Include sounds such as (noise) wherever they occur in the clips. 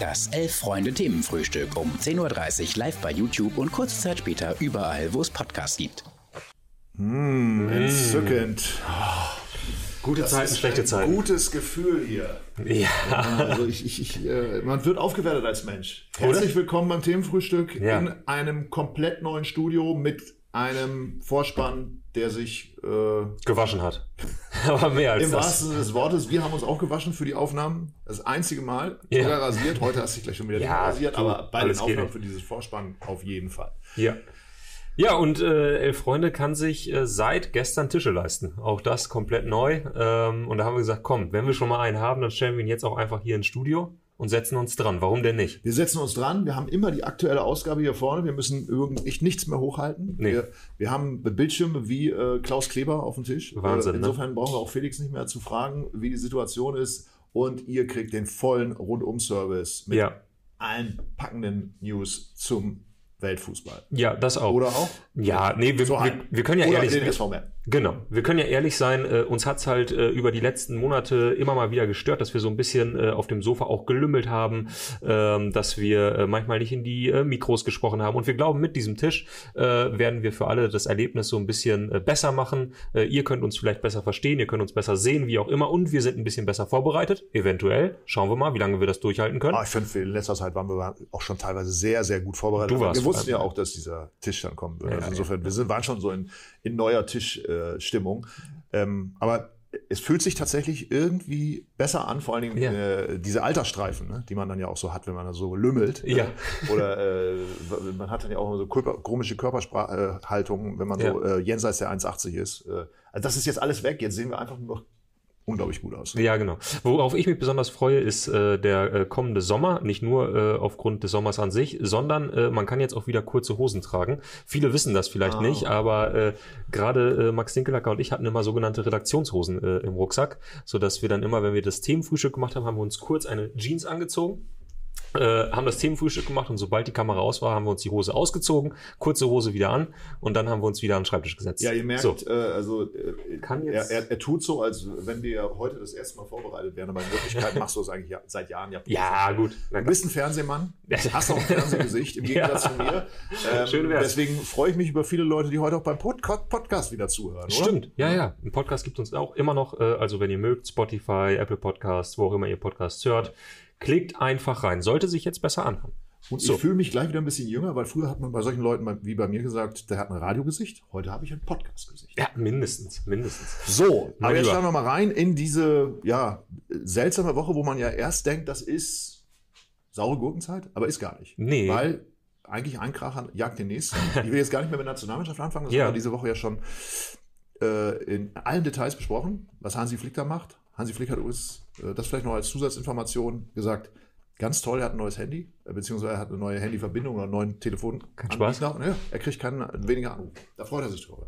Das Elf-Freunde-Themenfrühstück um 10.30 Uhr live bei YouTube und kurze Zeit später überall, wo es Podcasts gibt. Mmh, entzückend. Gute Das Zeiten, ist schlechte ein Zeiten. Gutes Gefühl hier. Ja. Also ich, ich, ich, äh, man wird aufgewertet als Mensch. Herzlich willkommen beim Themenfrühstück Ja. in einem komplett neuen Studio mit einem Vorspann, der sich äh, Gewaschen hat. (laughs) Aber mehr als im das. wahrsten Sinne des Wortes, wir haben uns auch gewaschen für die Aufnahmen. Das einzige Mal. Ja. Sogar rasiert. Heute hast du dich gleich schon wieder Ja, rasiert, du, aber bei den Aufnahmen für dieses Vorspann auf jeden Fall. Ja. Ja, und äh, Elf Freunde kann sich äh, seit gestern Tische leisten. Auch das komplett neu. Ähm, und da haben wir gesagt, komm, wenn wir schon mal einen haben, dann stellen wir ihn jetzt auch einfach hier ins Studio und setzen uns dran. Warum denn nicht? Wir setzen uns dran. Wir haben immer die aktuelle Ausgabe hier vorne. Wir müssen irgend echt nichts mehr hochhalten. Nee. Wir, wir haben Bildschirme wie äh, Klaus Kleber auf dem Tisch. Wahnsinn, Äh, ne? insofern brauchen wir auch Felix nicht mehr zu fragen, wie die Situation ist. Und ihr kriegt den vollen Rundum-Service mit Ja. allen packenden News zum Weltfußball. Ja, das auch. Oder auch? Ja, nee, wir, So wir, wir können ja Oder ehrlich den SVM. Genau, wir können ja ehrlich sein, äh, uns hat's halt äh, über die letzten Monate immer mal wieder gestört, dass wir so ein bisschen äh, auf dem Sofa auch gelümmelt haben, ähm, dass wir äh, manchmal nicht in die äh, Mikros gesprochen haben. Und wir glauben, mit diesem Tisch äh, werden wir für alle das Erlebnis so ein bisschen äh, besser machen. Äh, ihr könnt uns vielleicht besser verstehen, ihr könnt uns besser sehen, wie auch immer. Und wir sind ein bisschen besser vorbereitet, eventuell. Schauen wir mal, wie lange wir das durchhalten können. Ah, ich finde, in letzter Zeit waren wir auch schon teilweise sehr, sehr gut vorbereitet. Du warst wir wussten ja auch, dass dieser Tisch dann kommen würde. Ja, also insofern, wir sind, waren schon so in, in neuer Tischstimmung. ähm, aber es fühlt sich tatsächlich irgendwie besser an, vor allen Dingen Ja. äh, diese Altersstreifen, ne, die man dann ja auch so hat, wenn man da so lümmelt. Ja. Äh, (laughs) oder äh, man hat dann ja auch so Körper, komische Körperhaltung, wenn man so Ja. äh, jenseits der 1,80 ist. Äh, also das ist jetzt alles weg. Jetzt sehen wir einfach nur noch unglaublich gut aus. Ja, genau. Worauf ich mich besonders freue, ist äh, der äh, kommende Sommer. Nicht nur äh, aufgrund des Sommers an sich, sondern äh, man kann jetzt auch wieder kurze Hosen tragen. Viele wissen das vielleicht Ah. nicht, aber äh, gerade äh, Max Dinkelacker und ich hatten immer sogenannte Redaktionshosen äh, im Rucksack, sodass wir dann immer, wenn wir das Themenfrühstück gemacht haben, haben wir uns kurz eine Jeans angezogen. Äh, haben das Themenfrühstück gemacht und sobald die Kamera aus war, haben wir uns die Hose ausgezogen, kurze Hose wieder an und dann haben wir uns wieder an den Schreibtisch gesetzt. Ja, ihr merkt, So. äh, also äh, Kann er, jetzt- er, er tut so, als wenn wir heute das erste Mal vorbereitet wären, aber in Wirklichkeit (laughs) machst du das eigentlich ja, seit Jahren ja. Ja, gut. Du bist ein Fernsehmann, hast auch ein Fernsehgesicht im (laughs) Gegensatz Ja. zu mir. (laughs) Ähm, Schön wär's. deswegen freue ich mich über viele Leute, die heute auch beim Pod Podcast wieder zuhören. Oder? Stimmt, ja, ja. Ein Podcast gibt uns auch immer noch, äh, also wenn ihr mögt, Spotify, Apple Podcasts, wo auch immer ihr Podcasts hört, klickt einfach rein. Sollte sich jetzt besser anhören. Und So. ich fühle mich gleich wieder ein bisschen jünger, weil früher hat man bei solchen Leuten wie bei mir gesagt, der hat ein Radiogesicht. Heute habe ich ein Podcastgesicht. Ja, mindestens, mindestens. So, aber jetzt starten wir mal rein in diese ja, seltsame Woche, wo man ja erst denkt, das ist saure Gurkenzeit, aber ist gar nicht. Nee. Weil eigentlich ein Kracher jagt den nächsten. (laughs) Ich will jetzt gar nicht mehr mit der Nationalmannschaft anfangen, das Ja. haben wir diese Woche ja schon äh, in allen Details besprochen, was Hansi Flick da macht. Hansi Flick hat uns, äh, das vielleicht noch als Zusatzinformation gesagt, ganz toll, er hat ein neues Handy, äh, beziehungsweise er hat eine neue Handyverbindung oder einen neuen Telefon. Kein Spaß. Ja, er kriegt keinen, weniger Anrufe. Da freut er sich drüber.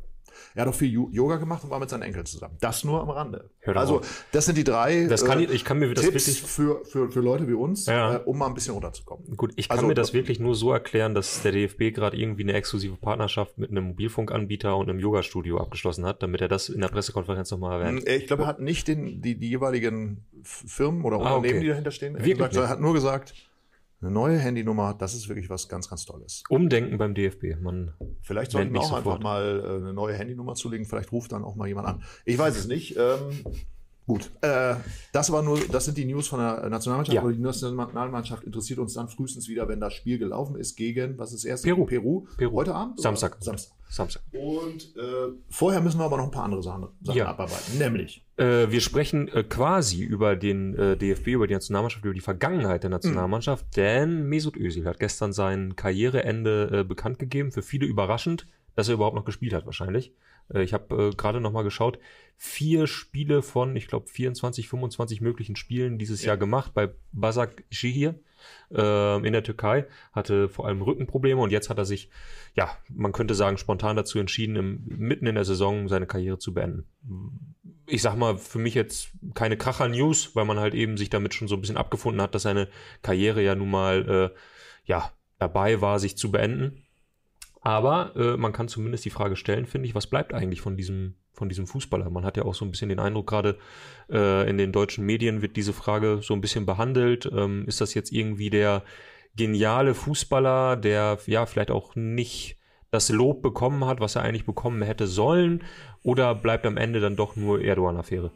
Er hat auch viel Yoga gemacht und war mit seinen Enkeln zusammen. Das nur am Rande. Also, auf. das sind die drei Das kann ich- ich kann mir das Tipps wirklich- für, für, für Leute wie uns, Ja. äh, um mal ein bisschen runterzukommen. Gut, ich kann Also- mir das wirklich nur so erklären, dass der DFB gerade irgendwie eine exklusive Partnerschaft mit einem Mobilfunkanbieter und einem Yoga-Studio abgeschlossen hat, damit er das in der Pressekonferenz nochmal erwähnt. Äh, Ich glaube, er hat nicht den, die, die jeweiligen Firmen oder Ah, Unternehmen, okay. die dahinter stehen, Wirklich gesagt, er hat nur gesagt, eine neue Handynummer, das ist wirklich was ganz, ganz Tolles. Umdenken beim DFB. Man, Vielleicht sollten wir auch mich einfach sofort. mal äh, eine neue Handynummer zulegen. Vielleicht ruft dann auch mal jemand an. Ich weiß es nicht. Ähm, gut. Äh, das war nur, das sind die News von der Nationalmannschaft. Ja. Aber die Nationalmannschaft interessiert uns dann frühestens wieder, wenn das Spiel gelaufen ist gegen, was ist erst? Peru. Peru. Peru. Heute Abend? oder? Samstag. Samstag. Samstag. Und äh, vorher müssen wir aber noch ein paar andere Sachen, Sachen Ja. abarbeiten. Nämlich. Äh, wir sprechen äh, quasi über den äh, DFB, über die Nationalmannschaft, über die Vergangenheit der Nationalmannschaft, denn Mesut Özil hat gestern sein Karriereende äh, bekannt gegeben. Für viele überraschend, dass er überhaupt noch gespielt hat wahrscheinlich. Äh, ich habe äh, gerade noch mal geschaut, vier Spiele von, ich glaube, 24, 25 möglichen Spielen dieses Jahr gemacht bei Basak Şehir ähm, in der Türkei, hatte vor allem Rückenprobleme und jetzt hat er sich, ja, man könnte sagen, spontan dazu entschieden, im, mitten in der Saison seine Karriere zu beenden. Ich sag mal, für mich jetzt keine Kracher-News, weil man halt eben sich damit schon so ein bisschen abgefunden hat, dass seine Karriere ja nun mal, äh, ja, dabei war, sich zu beenden. Aber äh, man kann zumindest die Frage stellen, finde ich, was bleibt eigentlich von diesem, von diesem Fußballer. Man hat ja auch so ein bisschen den Eindruck, gerade äh, in den deutschen Medien wird diese Frage so ein bisschen behandelt. Ähm, ist das jetzt irgendwie der geniale Fußballer, der ja vielleicht auch nicht das Lob bekommen hat, was er eigentlich bekommen hätte sollen? Oder bleibt am Ende dann doch nur Erdogan-Affäre?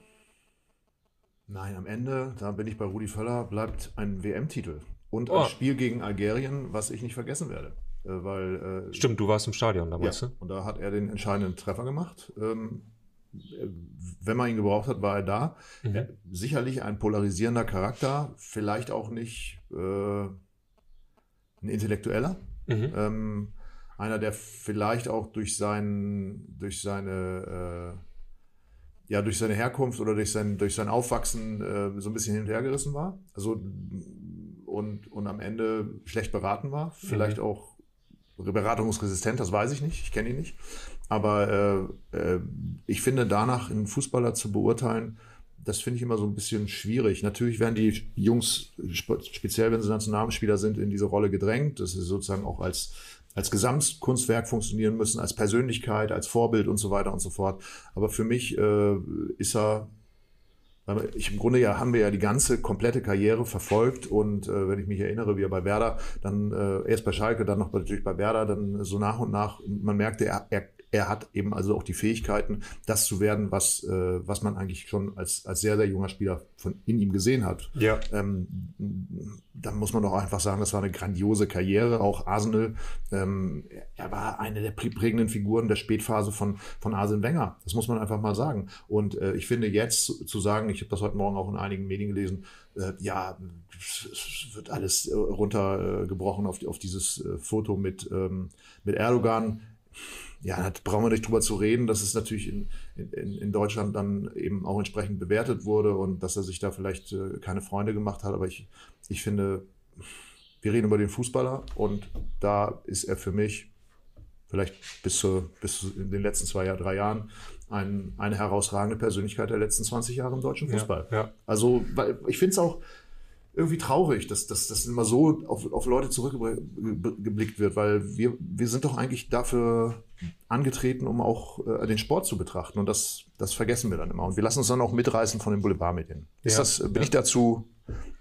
Nein, am Ende, da bin ich bei Rudi Völler, bleibt ein WM-Titel. Und Oh. ein Spiel gegen Algerien, was ich nicht vergessen werde. Äh, weil, äh, Stimmt, du warst im Stadion ja, damals, ne? und da hat er den entscheidenden Treffer gemacht. Ähm, äh, wenn man ihn gebraucht hat, war er da. Mhm. Er, sicherlich ein polarisierender Charakter, vielleicht auch nicht äh, ein Intellektueller. Mhm. Ähm, einer, der vielleicht auch durch, sein, durch seine äh, ja, durch seine Herkunft oder durch sein, durch sein Aufwachsen äh, so ein bisschen hin und her gerissen war. Also und, und am Ende schlecht beraten war. Vielleicht auch beratungsresistent, das weiß ich nicht, ich kenne ihn nicht. Aber äh, äh, ich finde, danach einen Fußballer zu beurteilen, das finde ich immer so ein bisschen schwierig. Natürlich werden die Jungs, spe- speziell wenn sie Nationalspieler sind, in diese Rolle gedrängt, dass sie sozusagen auch als, als Gesamtkunstwerk funktionieren müssen, als Persönlichkeit, als Vorbild und so weiter und so fort. Aber für mich äh, ist er, ich im Grunde ja haben wir ja die ganze komplette Karriere verfolgt und äh, wenn ich mich erinnere, wie er bei Werder, dann äh, erst bei Schalke, dann noch natürlich bei Werder, dann so nach und nach, man merkte, er, er, er hat eben also auch die Fähigkeiten, das zu werden, was, äh, was man eigentlich schon als, als sehr, sehr junger Spieler von in ihm gesehen hat. Ja. Ähm, dann muss man doch einfach sagen, das war eine grandiose Karriere. Auch Arsenal, ähm, er war eine der prä- prägenden Figuren der Spätphase von, von Arsene Wenger. Das muss man einfach mal sagen. Und äh, ich finde jetzt zu, sagen, ich habe das heute Morgen auch in einigen Medien gelesen, äh, ja, es wird alles äh, runtergebrochen auf, auf dieses äh, Foto mit, ähm, mit Erdogan ja, da brauchen wir nicht drüber zu reden, dass es natürlich in, in, in Deutschland dann eben auch entsprechend bewertet wurde und dass er sich da vielleicht äh, keine Freunde gemacht hat. Aber ich, ich finde, wir reden über den Fußballer und da ist er für mich vielleicht bis zu, bis zu in den letzten zwei, drei Jahren ein, eine herausragende Persönlichkeit der letzten 20 Jahre im deutschen Fußball. Ja, ja. Also, weil ich finde es auch irgendwie traurig, dass, dass das immer so auf, auf Leute zurückgeblickt wird, weil wir, wir sind doch eigentlich dafür angetreten, um auch äh, den Sport zu betrachten. Und das, das vergessen wir dann immer. Und wir lassen uns dann auch mitreißen von den Boulevardmedien. Ist Ja. das, bin Ja. ich dazu,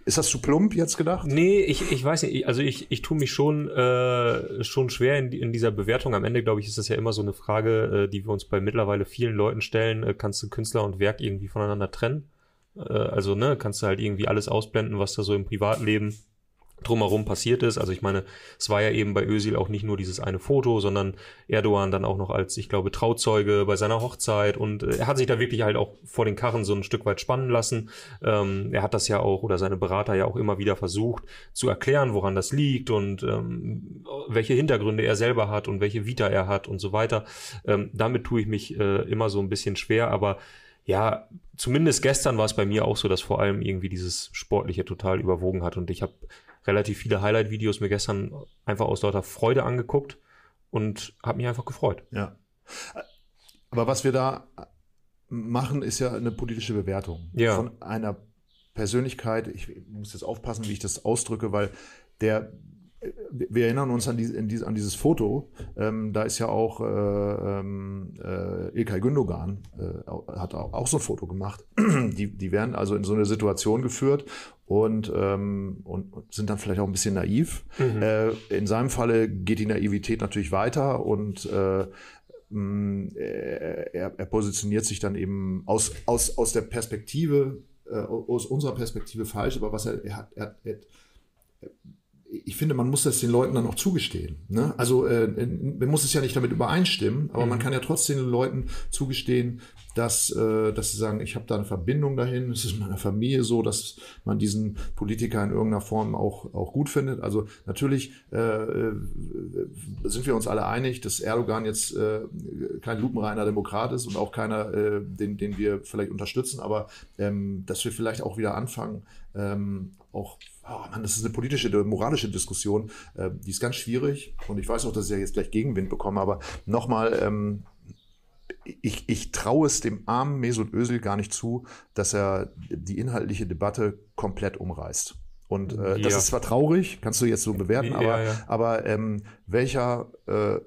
ist das zu plump jetzt gedacht? Nee, ich, ich weiß nicht, ich- also ich, ich tue mich schon, äh, schon schwer in, in dieser Bewertung. Am Ende, glaube ich, ist das ja immer so eine Frage, äh, die wir uns bei mittlerweile vielen Leuten stellen. Äh, kannst du Künstler und Werk irgendwie voneinander trennen? Äh, also, ne, kannst du halt irgendwie alles ausblenden, was da so im Privatleben drumherum passiert ist. Also ich meine, es war ja eben bei Özil auch nicht nur dieses eine Foto, sondern Erdogan dann auch noch als, ich glaube, Trauzeuge bei seiner Hochzeit und äh, er hat sich da wirklich halt auch vor den Karren so ein Stück weit spannen lassen. Ähm, er hat das ja auch oder seine Berater ja auch immer wieder versucht zu erklären, woran das liegt und ähm, welche Hintergründe er selber hat und welche Vita er hat und so weiter. Ähm, damit tue ich mich äh, immer so ein bisschen schwer, aber ja, zumindest gestern war es bei mir auch so, dass vor allem irgendwie dieses Sportliche total überwogen hat. Und ich habe relativ viele Highlight-Videos mir gestern einfach aus lauter Freude angeguckt und habe mich einfach gefreut. Ja. Aber was wir da machen, ist ja eine politische Bewertung Ja. von einer Persönlichkeit. Ich muss jetzt aufpassen, wie ich das ausdrücke, weil der wir erinnern uns an, diese, in diese, an dieses Foto. Ähm, da ist ja auch äh, ähm, äh, Ilkay Gündogan äh, hat auch, auch so ein Foto gemacht. (clears throat) Die, die werden also in so eine Situation geführt und, ähm, und, sind dann vielleicht auch ein bisschen naiv. Äh, in seinem Falle geht die Naivität natürlich weiter und äh, mh, er, er positioniert sich dann eben aus, aus, aus der Perspektive, äh, aus unserer Perspektive falsch, aber was er, er hat, er, er, ich finde, man muss das den Leuten dann auch zugestehen. Ne? Also äh, man muss es ja nicht damit übereinstimmen, aber man kann ja trotzdem den Leuten zugestehen, dass, äh, dass sie sagen, ich habe da eine Verbindung dahin, es ist in meiner Familie so, dass man diesen Politiker in irgendeiner Form auch, auch gut findet. Also natürlich äh, äh, sind wir uns alle einig, dass Erdogan jetzt äh, kein lupenreiner Demokrat ist und auch keiner, äh, den, den wir vielleicht unterstützen, aber ähm, dass wir vielleicht auch wieder anfangen, ähm, auch, oh Mann, das ist eine politische, eine moralische Diskussion, äh, die ist ganz schwierig und ich weiß auch, dass ich ja jetzt gleich Gegenwind bekomme, aber nochmal, ähm, ich, ich traue es dem armen Mesut Özil gar nicht zu, dass er die inhaltliche Debatte komplett umreißt. Und äh, das Ja. ist zwar traurig, kannst du jetzt so bewerten, Ja, aber, ja. aber ähm, welcher äh,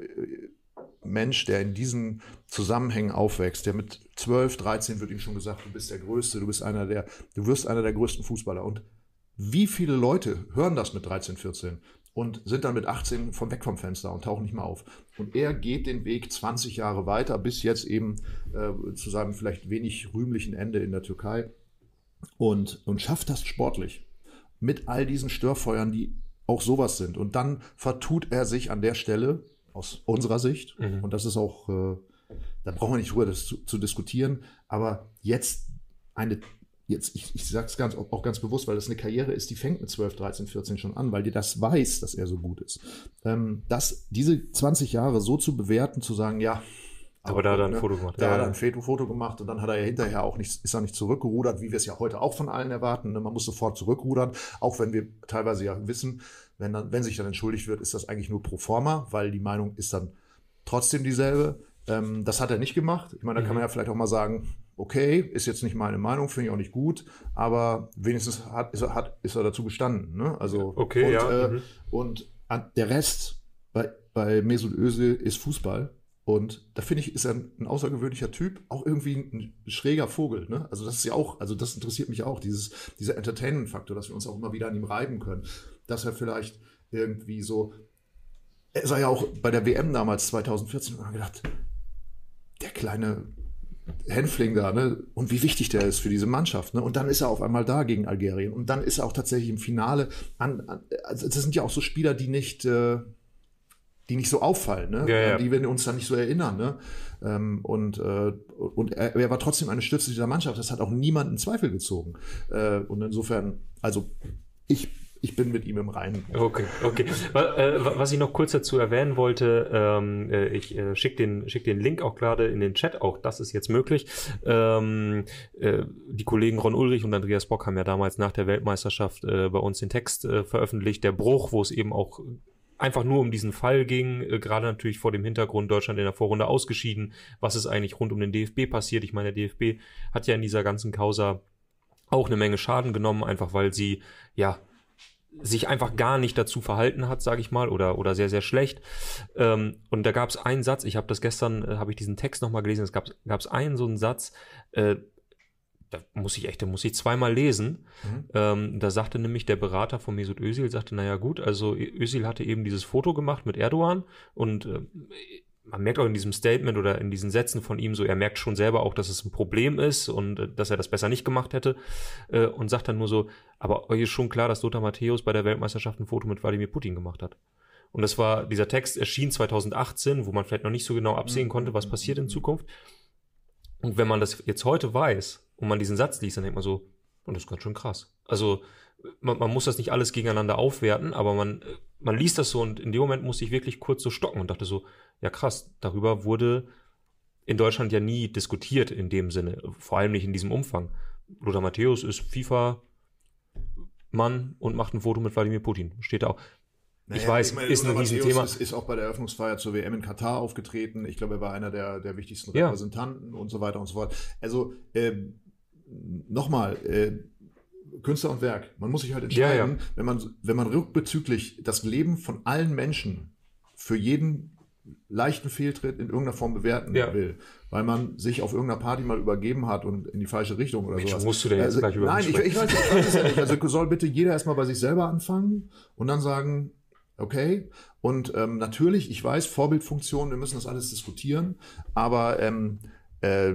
Mensch, der in diesen Zusammenhängen aufwächst, der mit 12, 13 wird ihm schon gesagt, du bist der Größte, du bist einer der, du wirst einer der größten Fußballer. Und wie viele Leute hören das mit 13, 14 und sind dann mit 18 vom weg vom Fenster und tauchen nicht mehr auf. Und er geht den Weg 20 Jahre weiter, bis jetzt eben äh, zu seinem vielleicht wenig rühmlichen Ende in der Türkei und, und schafft das sportlich. Mit all diesen Störfeuern, die auch sowas sind. Und dann vertut er sich an der Stelle, aus unserer Sicht, mhm. und das ist auch, äh, da brauchen wir nicht drüber das zu, zu diskutieren, aber jetzt eine jetzt, ich, ich sage es ganz, auch ganz bewusst, weil das eine Karriere ist, die fängt mit 12, 13, 14 schon an, weil dir das weiß, dass er so gut ist. Ähm, das, diese 20 Jahre so zu bewerten, zu sagen, ja, aber, da hat er ein ne? Foto gemacht. Da ja, hat er ein Foto gemacht und dann hat er ja hinterher auch nicht, ist er nicht zurückgerudert, wie wir es ja heute auch von allen erwarten. Ne? Man muss sofort zurückrudern, auch wenn wir teilweise ja wissen, wenn, dann, wenn sich dann entschuldigt wird, ist das eigentlich nur pro forma, weil die Meinung ist dann trotzdem dieselbe. Ähm, das hat er nicht gemacht. Ich meine, da kann man mhm. ja vielleicht auch mal sagen, okay, ist jetzt nicht meine Meinung, finde ich auch nicht gut, aber wenigstens hat, ist, er, hat, ist er dazu gestanden. Ne? Also, okay, und, ja. Äh, mhm. und der Rest bei, bei Mesut Özil ist Fußball. Und da finde ich, ist er ein, ein, außergewöhnlicher Typ, auch irgendwie ein, ein schräger Vogel. Ne? Also das ist ja auch, also das interessiert mich auch, dieses, dieser Entertainment-Faktor, dass wir uns auch immer wieder an ihm reiben können. Dass er vielleicht irgendwie so, er sah ja auch bei der WM damals 2014 und gedacht, der kleine Hänfling da, ne? Und wie wichtig der ist für diese Mannschaft, ne? Und dann ist er auf einmal da gegen Algerien. Und dann ist er auch tatsächlich im Finale an, an also das sind ja auch so Spieler, die nicht, äh, die nicht so auffallen, ne? Ja, ja. Die werden uns dann nicht so erinnern, ne? Ähm, und äh, und er, er, war trotzdem eine Stütze dieser Mannschaft. Das hat auch niemand in Zweifel gezogen. Äh, und insofern, also ich ich bin mit ihm im Reinen. Okay, okay. Äh, was ich noch kurz dazu erwähnen wollte, ähm, äh, ich äh, schicke den, schick den Link auch gerade in den Chat, auch das ist jetzt möglich. Ähm, die Kollegen Ron Ulrich und Andreas Bock haben ja damals nach der Weltmeisterschaft bei uns den Text veröffentlicht, der Bruch, wo es eben auch einfach nur um diesen Fall ging, gerade natürlich vor dem Hintergrund Deutschland in der Vorrunde ausgeschieden, was ist eigentlich rund um den DFB passiert. Ich meine, der DFB hat ja in dieser ganzen Causa auch eine Menge Schaden genommen, einfach weil sie ja sich einfach gar nicht dazu verhalten hat, sage ich mal, oder oder sehr sehr schlecht. Ähm, und da gab es einen Satz. Ich habe das gestern, äh, habe ich diesen Text noch mal gelesen. Es gab gab es einen so einen Satz. Äh, da muss ich echt, da muss ich zweimal lesen. Mhm. Ähm, da sagte nämlich der Berater von Mesut Özil, sagte, naja gut, also Özil hatte eben dieses Foto gemacht mit Erdogan und äh, man merkt auch in diesem Statement oder in diesen Sätzen von ihm so, er merkt schon selber auch, dass es ein Problem ist und äh, dass er das besser nicht gemacht hätte äh, und sagt dann nur so, aber euch ist schon klar, dass Lothar Matthäus bei der Weltmeisterschaft ein Foto mit Wladimir Putin gemacht hat. Und das war, dieser Text erschien 2018, wo man vielleicht noch nicht so genau absehen mhm. konnte, was passiert in Zukunft. Und wenn man das jetzt heute weiß und man diesen Satz liest, dann denkt man so, und das ist ganz schön krass. Also man, man muss das nicht alles gegeneinander aufwerten, aber man, man liest das so und in dem Moment musste ich wirklich kurz so stocken und dachte so, ja krass, darüber wurde in Deutschland ja nie diskutiert in dem Sinne, vor allem nicht in diesem Umfang. Lothar Matthäus ist FIFA-Mann und macht ein Foto mit Wladimir Putin. Steht da auch. Naja, ich weiß, ich meine, ist ein Riesenthema. Ist, ist auch bei der Eröffnungsfeier zur WM in Katar aufgetreten. Ich glaube, er war einer der, der wichtigsten Repräsentanten ja. und so weiter und so fort. Also, äh, nochmal, äh, Künstler und Werk. Man muss sich halt entscheiden, ja, ja. wenn man wenn man rückbezüglich das Leben von allen Menschen für jeden leichten Fehltritt in irgendeiner Form bewerten ja. will, weil man sich auf irgendeiner Party mal übergeben hat und in die falsche Richtung oder so. Musst du denn jetzt also, gleich über Nein, ich, ich, weiß, ich weiß es ja nicht. Also soll bitte jeder erstmal bei sich selber anfangen und dann sagen, okay. Und ähm, natürlich, ich weiß, Vorbildfunktion, wir müssen das alles diskutieren, aber ähm, äh,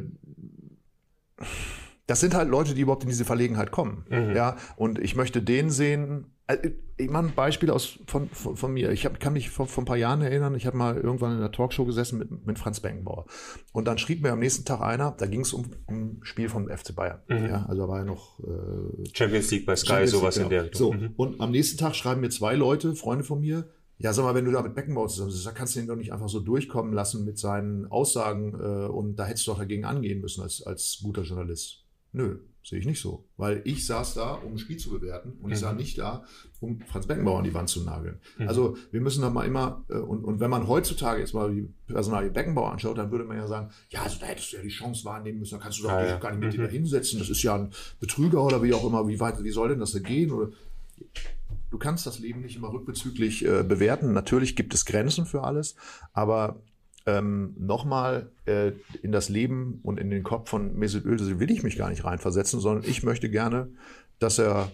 das sind halt Leute, die überhaupt in diese Verlegenheit kommen. Mhm. Ja, und ich möchte den sehen. Äh, ich mache ein Beispiel aus von, von, von mir. Ich hab, kann mich vor, vor ein paar Jahren erinnern, ich habe mal irgendwann in einer Talkshow gesessen mit, mit Franz Beckenbauer. Und dann schrieb mir am nächsten Tag einer, da ging es um, um ein Spiel vom FC Bayern. Mhm. Ja, also war ja noch äh, Champions League bei Sky, Champions sowas League, genau. in der Richtung. So, mhm. und am nächsten Tag schreiben mir zwei Leute, Freunde von mir, ja, sag mal, wenn du da mit Beckenbauer zusammen bist, da kannst du ihn doch nicht einfach so durchkommen lassen mit seinen Aussagen äh, und da hättest du doch dagegen angehen müssen als, als guter Journalist. Nö, sehe ich nicht so. Weil ich saß da, um ein Spiel zu bewerten und mhm. ich saß nicht da, um Franz Beckenbauer an die Wand zu nageln. Mhm. Also wir müssen da mal immer, äh, und, und wenn man heutzutage jetzt mal die Personalie Beckenbauer anschaut, dann würde man ja sagen, ja, also da hättest du ja die Chance wahrnehmen müssen, da kannst du doch ja, ja. gar nicht mit mhm. dir da hinsetzen, das ist ja ein Betrüger oder wie auch immer, wie weit, wie soll denn das da gehen? Oder du kannst das Leben nicht immer rückbezüglich äh, bewerten. Natürlich gibt es Grenzen für alles, aber ähm, nochmal äh, in das Leben und in den Kopf von Mesut Özil will ich mich gar nicht reinversetzen, sondern ich möchte gerne, dass er,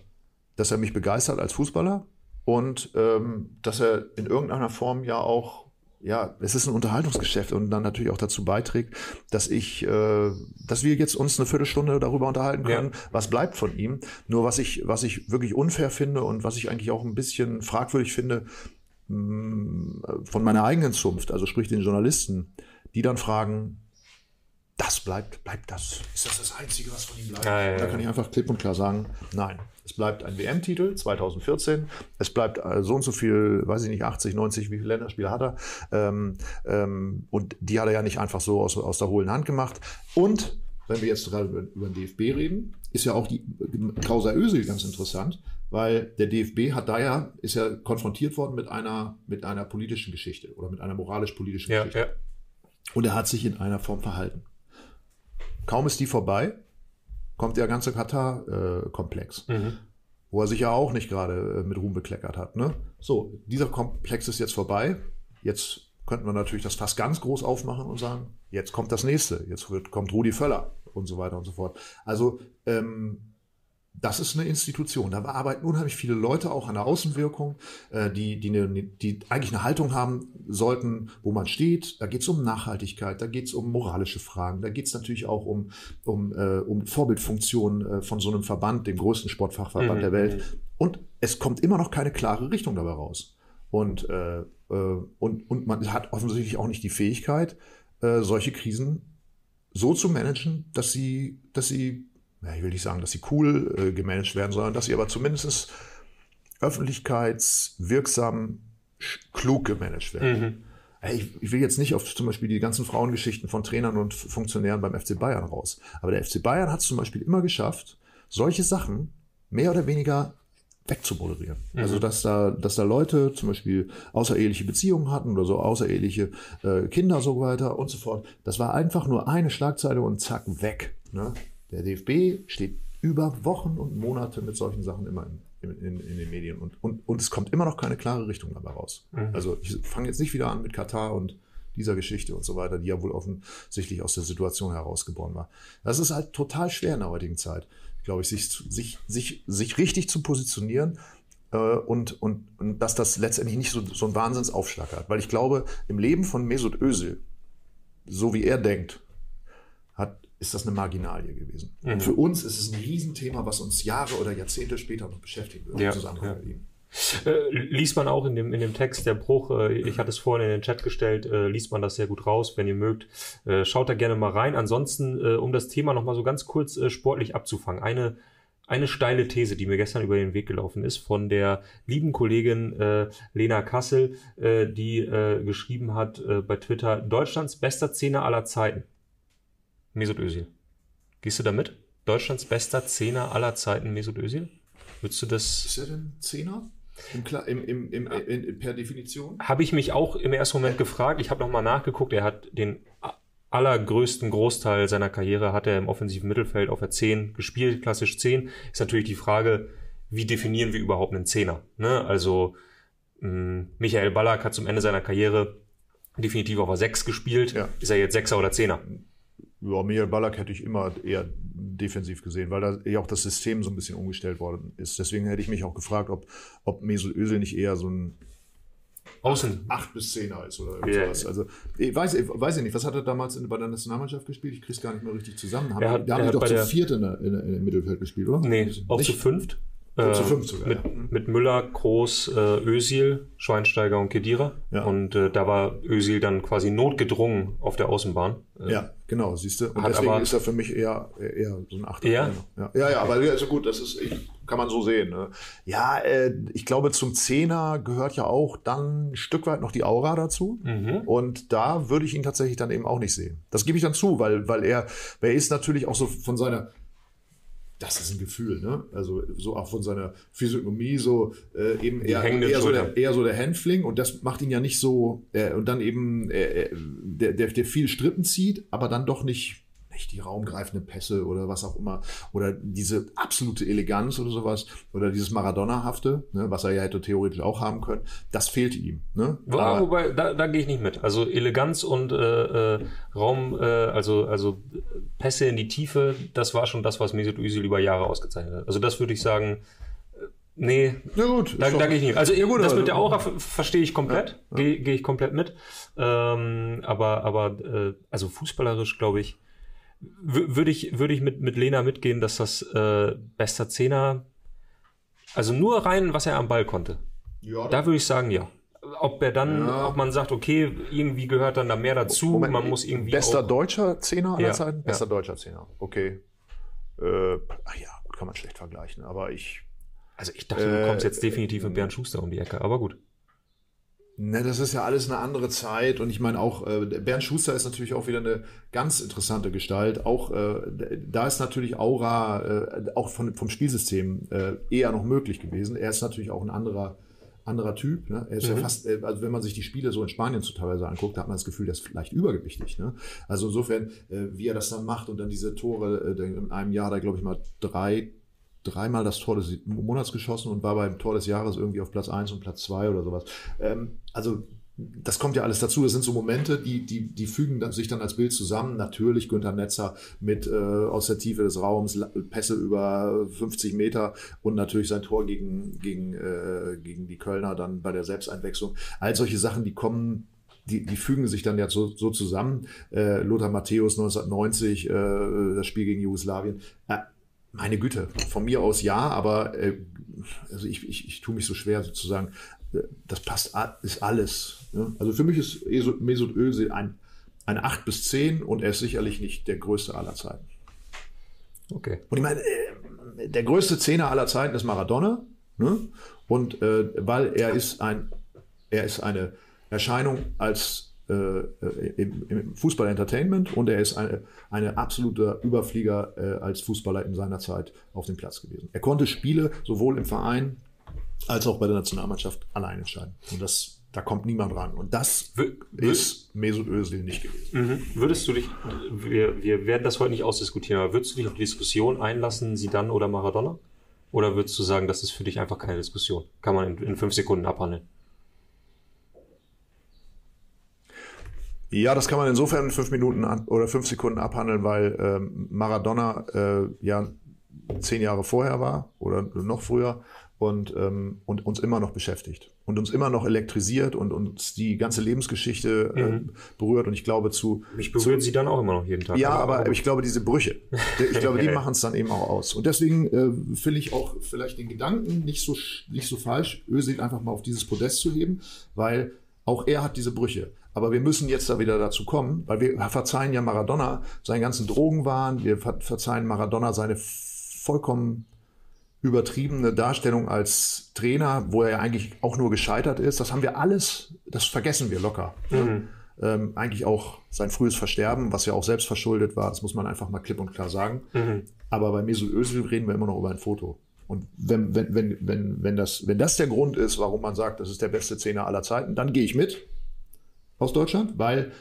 dass er mich begeistert als Fußballer und ähm, dass er in irgendeiner Form ja auch ja, es ist ein Unterhaltungsgeschäft und dann natürlich auch dazu beiträgt, dass ich, äh, dass wir jetzt uns eine Viertelstunde darüber unterhalten können, ja. was bleibt von ihm. Nur was ich, was ich wirklich unfair finde und was ich eigentlich auch ein bisschen fragwürdig finde, von meiner eigenen Zunft, also sprich den Journalisten, die dann fragen, das bleibt, bleibt das. Ist das das Einzige, was von ihm bleibt? Ja, ja, da kann ich einfach klipp und klar sagen, nein. Es bleibt ein WM-Titel 2014. Es bleibt äh, so und so viel, weiß ich nicht, 80, 90, wie viele Länderspiele hat er. Ähm, ähm, und die hat er ja nicht einfach so aus, aus der hohlen Hand gemacht. Und wenn wir jetzt gerade über, über den DFB reden, ist ja auch die Causa Ösel ganz interessant, weil der DFB hat da ja, ist ja konfrontiert worden mit einer, mit einer politischen Geschichte oder mit einer moralisch-politischen ja, Geschichte. Ja. Und er hat sich in einer Form verhalten. Kaum ist die vorbei, kommt der ganze Katar-Komplex. Mhm. Wo er sich ja auch nicht gerade äh, mit Ruhm bekleckert hat. Ne? So, dieser Komplex ist jetzt vorbei. Jetzt könnten wir natürlich das fast ganz groß aufmachen und sagen, jetzt kommt das nächste. Jetzt wird, kommt Rudi Völler und so weiter und so fort. Also ähm, das ist eine Institution. Da arbeiten unheimlich viele Leute auch an der Außenwirkung, äh, die, die, eine, die eigentlich eine Haltung haben sollten, wo man steht. Da geht es um Nachhaltigkeit, da geht es um moralische Fragen, da geht es natürlich auch um, um, äh, um Vorbildfunktion äh, von so einem Verband, dem größten Sportfachverband mhm. der Welt. Mhm. Und es kommt immer noch keine klare Richtung dabei raus. Und, äh, äh, und, und man hat offensichtlich auch nicht die Fähigkeit, äh, solche Krisen so zu managen, dass sie, dass sie ja, ich will nicht sagen, dass sie cool äh, gemanagt werden, sondern dass sie aber zumindest öffentlichkeitswirksam klug gemanagt werden. Mhm. Ich, ich will jetzt nicht auf zum Beispiel die ganzen Frauengeschichten von Trainern und Funktionären beim FC Bayern raus. Aber der FC Bayern hat es zum Beispiel immer geschafft, solche Sachen mehr oder weniger wegzumoderieren. Mhm. Also dass da, dass da Leute zum Beispiel außereheliche Beziehungen hatten oder so außereheliche äh, Kinder so weiter und so fort. Das war einfach nur eine Schlagzeile und zack weg. Ne? Der DFB steht über Wochen und Monate mit solchen Sachen immer in, in, in den Medien und, und, und es kommt immer noch keine klare Richtung dabei raus. Mhm. Also ich fange jetzt nicht wieder an mit Katar und dieser Geschichte und so weiter, die ja wohl offensichtlich aus der Situation herausgeboren war. Das ist halt total schwer in der heutigen Zeit, glaube ich, sich, sich, sich, sich richtig zu positionieren äh, und, und, und dass das letztendlich nicht so, so einen Wahnsinnsaufschlag hat. Weil ich glaube, im Leben von Mesut Özil, so wie er denkt, ist das eine Marginalie gewesen. Mhm. Für uns ist es ein Riesenthema, was uns Jahre oder Jahrzehnte später noch beschäftigen wird. Ja, ja. Äh, liest man auch in dem, in dem Text, der Bruch, äh, ich hatte es vorhin in den Chat gestellt, äh, liest man das sehr gut raus, wenn ihr mögt. Äh, schaut da gerne mal rein. Ansonsten, äh, um das Thema nochmal so ganz kurz äh, sportlich abzufangen, eine, eine steile These, die mir gestern über den Weg gelaufen ist, von der lieben Kollegin äh, Lena Kassel, äh, die äh, geschrieben hat äh, bei Twitter, Deutschlands bester Zehner aller Zeiten. Mesut Özil. Gehst du damit? Deutschlands bester Zehner aller Zeiten Mesut Özil? Würdest du das? Ist er denn Zehner? Im, im, im, im, per Definition? Habe ich mich auch im ersten Moment gefragt. Ich habe nochmal nachgeguckt. Er hat den allergrößten Großteil seiner Karriere hat er im offensiven Mittelfeld auf der 10 gespielt, klassisch 10. Ist natürlich die Frage, wie definieren wir überhaupt einen Zehner? Ne? Also mh, Michael Ballack hat zum Ende seiner Karriere definitiv auf der 6 gespielt. Ja. Ist er jetzt Sechser oder Zehner? Ja, Michael Ballack hätte ich immer eher defensiv gesehen, weil da ja auch das System so ein bisschen umgestellt worden ist. Deswegen hätte ich mich auch gefragt, ob, ob Mesut Özil nicht eher so ein Außen. 8 bis 10er ist oder irgendwas. Yeah. Also, ich weiß, ich weiß ich nicht, was hat er damals in, bei der Nationalmannschaft gespielt? Ich kriege es gar nicht mehr richtig zusammen. Haben, er hat, die haben doch zu viert in, der, in, in, im Mittelfeld gespielt, oder? Nee, auch zu fünft. Äh, zu fünf sogar, mit, ja. mit Müller, Groß, äh, Özil, Schweinsteiger und Kedira. Ja. Und äh, da war Özil dann quasi notgedrungen auf der Außenbahn. Äh, ja, genau, siehst du. Und deswegen ist er für mich eher, eher so ein Achter. Ja? ja, ja, ja aber also gut, das ist, ich, kann man so sehen. Ne? Ja, äh, ich glaube, zum Zehner gehört ja auch dann ein Stück weit noch die Aura dazu. Mhm. Und da würde ich ihn tatsächlich dann eben auch nicht sehen. Das gebe ich dann zu, weil, weil er, er ist natürlich auch so von seiner das ist ein Gefühl, ne? Also so auch von seiner Physiognomie so äh, eben eher, eher, so der, eher so der Handfling und das macht ihn ja nicht so äh, und dann eben äh, der, der, der viel Strippen zieht, aber dann doch nicht nicht die raumgreifenden Pässe oder was auch immer oder diese absolute Eleganz oder sowas oder dieses Maradona-hafte, ne, was er ja hätte theoretisch auch haben können, das fehlte ihm. Ne? Ja, Aber- wobei, da, da gehe ich nicht mit. Also Eleganz und äh, äh, Raum, äh, also, also Pässe in die Tiefe, das war schon das, was Mesut Özil über Jahre ausgezeichnet hat. Also das würde ich sagen, äh, nee, ja gut, da, da gehe ich nicht. Also Ja, gut, das mit der Aura ver- verstehe ich komplett, gehe gehe ich komplett mit. Ähm, aber aber äh, also fußballerisch glaube ich, würde ich würde ich mit mit Lena mitgehen, dass das äh, bester Zehner, also nur rein, was er am Ball konnte. ja, Da würde ich sagen, ja. Ob er dann, Ja. ob man sagt, okay, irgendwie gehört dann da mehr dazu, Moment, man muss irgendwie Bester auch, deutscher Zehner aller Ja, Zeiten? ja. Bester deutscher Zehner, okay. Äh, ach ja, gut, kann man schlecht vergleichen, aber ich. also ich dachte, du Äh, kommst jetzt definitiv mit Bernd Schuster um die Ecke, aber gut. Ne, das ist ja alles eine andere Zeit und ich meine auch, äh, Bernd Schuster ist natürlich auch wieder eine ganz interessante Gestalt. Auch äh, da ist natürlich Aura äh, auch von, vom Spielsystem äh, eher noch möglich gewesen. Er ist natürlich auch ein anderer anderer Typ. Ne? Er ist ja Mhm. fast, äh, also wenn man sich die Spiele so in Spanien so teilweise anguckt, da hat man das Gefühl, der ist vielleicht übergewichtig. Ne? Also insofern, äh, wie er das dann macht und dann diese Tore, äh, in einem Jahr da glaube ich mal drei dreimal das Tor des Monats geschossen und war beim Tor des Jahres irgendwie auf Platz 1 und Platz 2 oder sowas. Ähm, also das kommt ja alles dazu. Das sind so Momente, die, die, die fügen dann, sich dann als Bild zusammen. Natürlich Günther Netzer mit äh, aus der Tiefe des Raums, Pässe über 50 Meter und natürlich sein Tor gegen, gegen, äh, gegen die Kölner dann bei der Selbsteinwechslung. All solche Sachen, die kommen die, die fügen sich dann ja so, so zusammen. Äh, Lothar Matthäus 1990, äh, das Spiel gegen Jugoslawien. Meine Güte, von mir aus ja, aber äh, also ich, ich, ich tue mich so schwer sozusagen. Äh, Das passt, ist alles. Ne? Also für mich ist Mesut Özil ein, eine 8 bis 10 und er ist sicherlich nicht der größte aller Zeiten. Okay. Und ich meine, äh, der größte Zehner aller Zeiten ist Maradona. Ne? Und äh, weil er ist ein, er ist eine Erscheinung als im, im Fußball-Entertainment und er ist eine, eine absolute Überflieger äh, als Fußballer in seiner Zeit auf dem Platz gewesen. Er konnte Spiele sowohl im Verein als auch bei der Nationalmannschaft allein entscheiden. Und das, da kommt niemand ran. Und das ist Mesut Özil nicht gewesen. Mhm. Würdest du dich, wir, wir werden das heute nicht ausdiskutieren, aber würdest du dich auf die Diskussion einlassen, Sidan oder Maradona? Oder würdest du sagen, das ist für dich einfach keine Diskussion? Kann man in, in fünf Sekunden abhandeln? Ja, das kann man insofern in fünf Minuten oder fünf Sekunden abhandeln, weil ähm, Maradona äh, ja zehn Jahre vorher war oder noch früher und, ähm, und uns immer noch beschäftigt und uns immer noch elektrisiert und uns die ganze Lebensgeschichte äh, berührt und ich glaube zu Mich berühren sie dann auch immer noch jeden Tag. ja, aber ich glaube, diese Brüche, ich glaube, die machen es dann eben auch aus. Und deswegen äh, finde ich auch vielleicht den Gedanken nicht so, nicht so falsch, Özil einfach mal auf dieses Podest zu heben, weil auch er hat diese Brüche. Aber wir müssen jetzt da wieder dazu kommen, weil wir verzeihen ja Maradona seinen ganzen Drogenwahn, wir ver verzeihen Maradona seine vollkommen übertriebene Darstellung als Trainer, wo er ja eigentlich auch nur gescheitert ist. Das haben wir alles, das vergessen wir locker. Ähm, eigentlich auch sein frühes Versterben, was ja auch selbst verschuldet war, das muss man einfach mal klipp und klar sagen. Aber bei Mesut Özil reden wir immer noch über ein Foto. Und wenn, wenn, wenn, wenn, wenn, das, wenn das der Grund ist, warum man sagt, das ist der beste Zehner aller Zeiten, dann gehe ich mit aus Deutschland, weil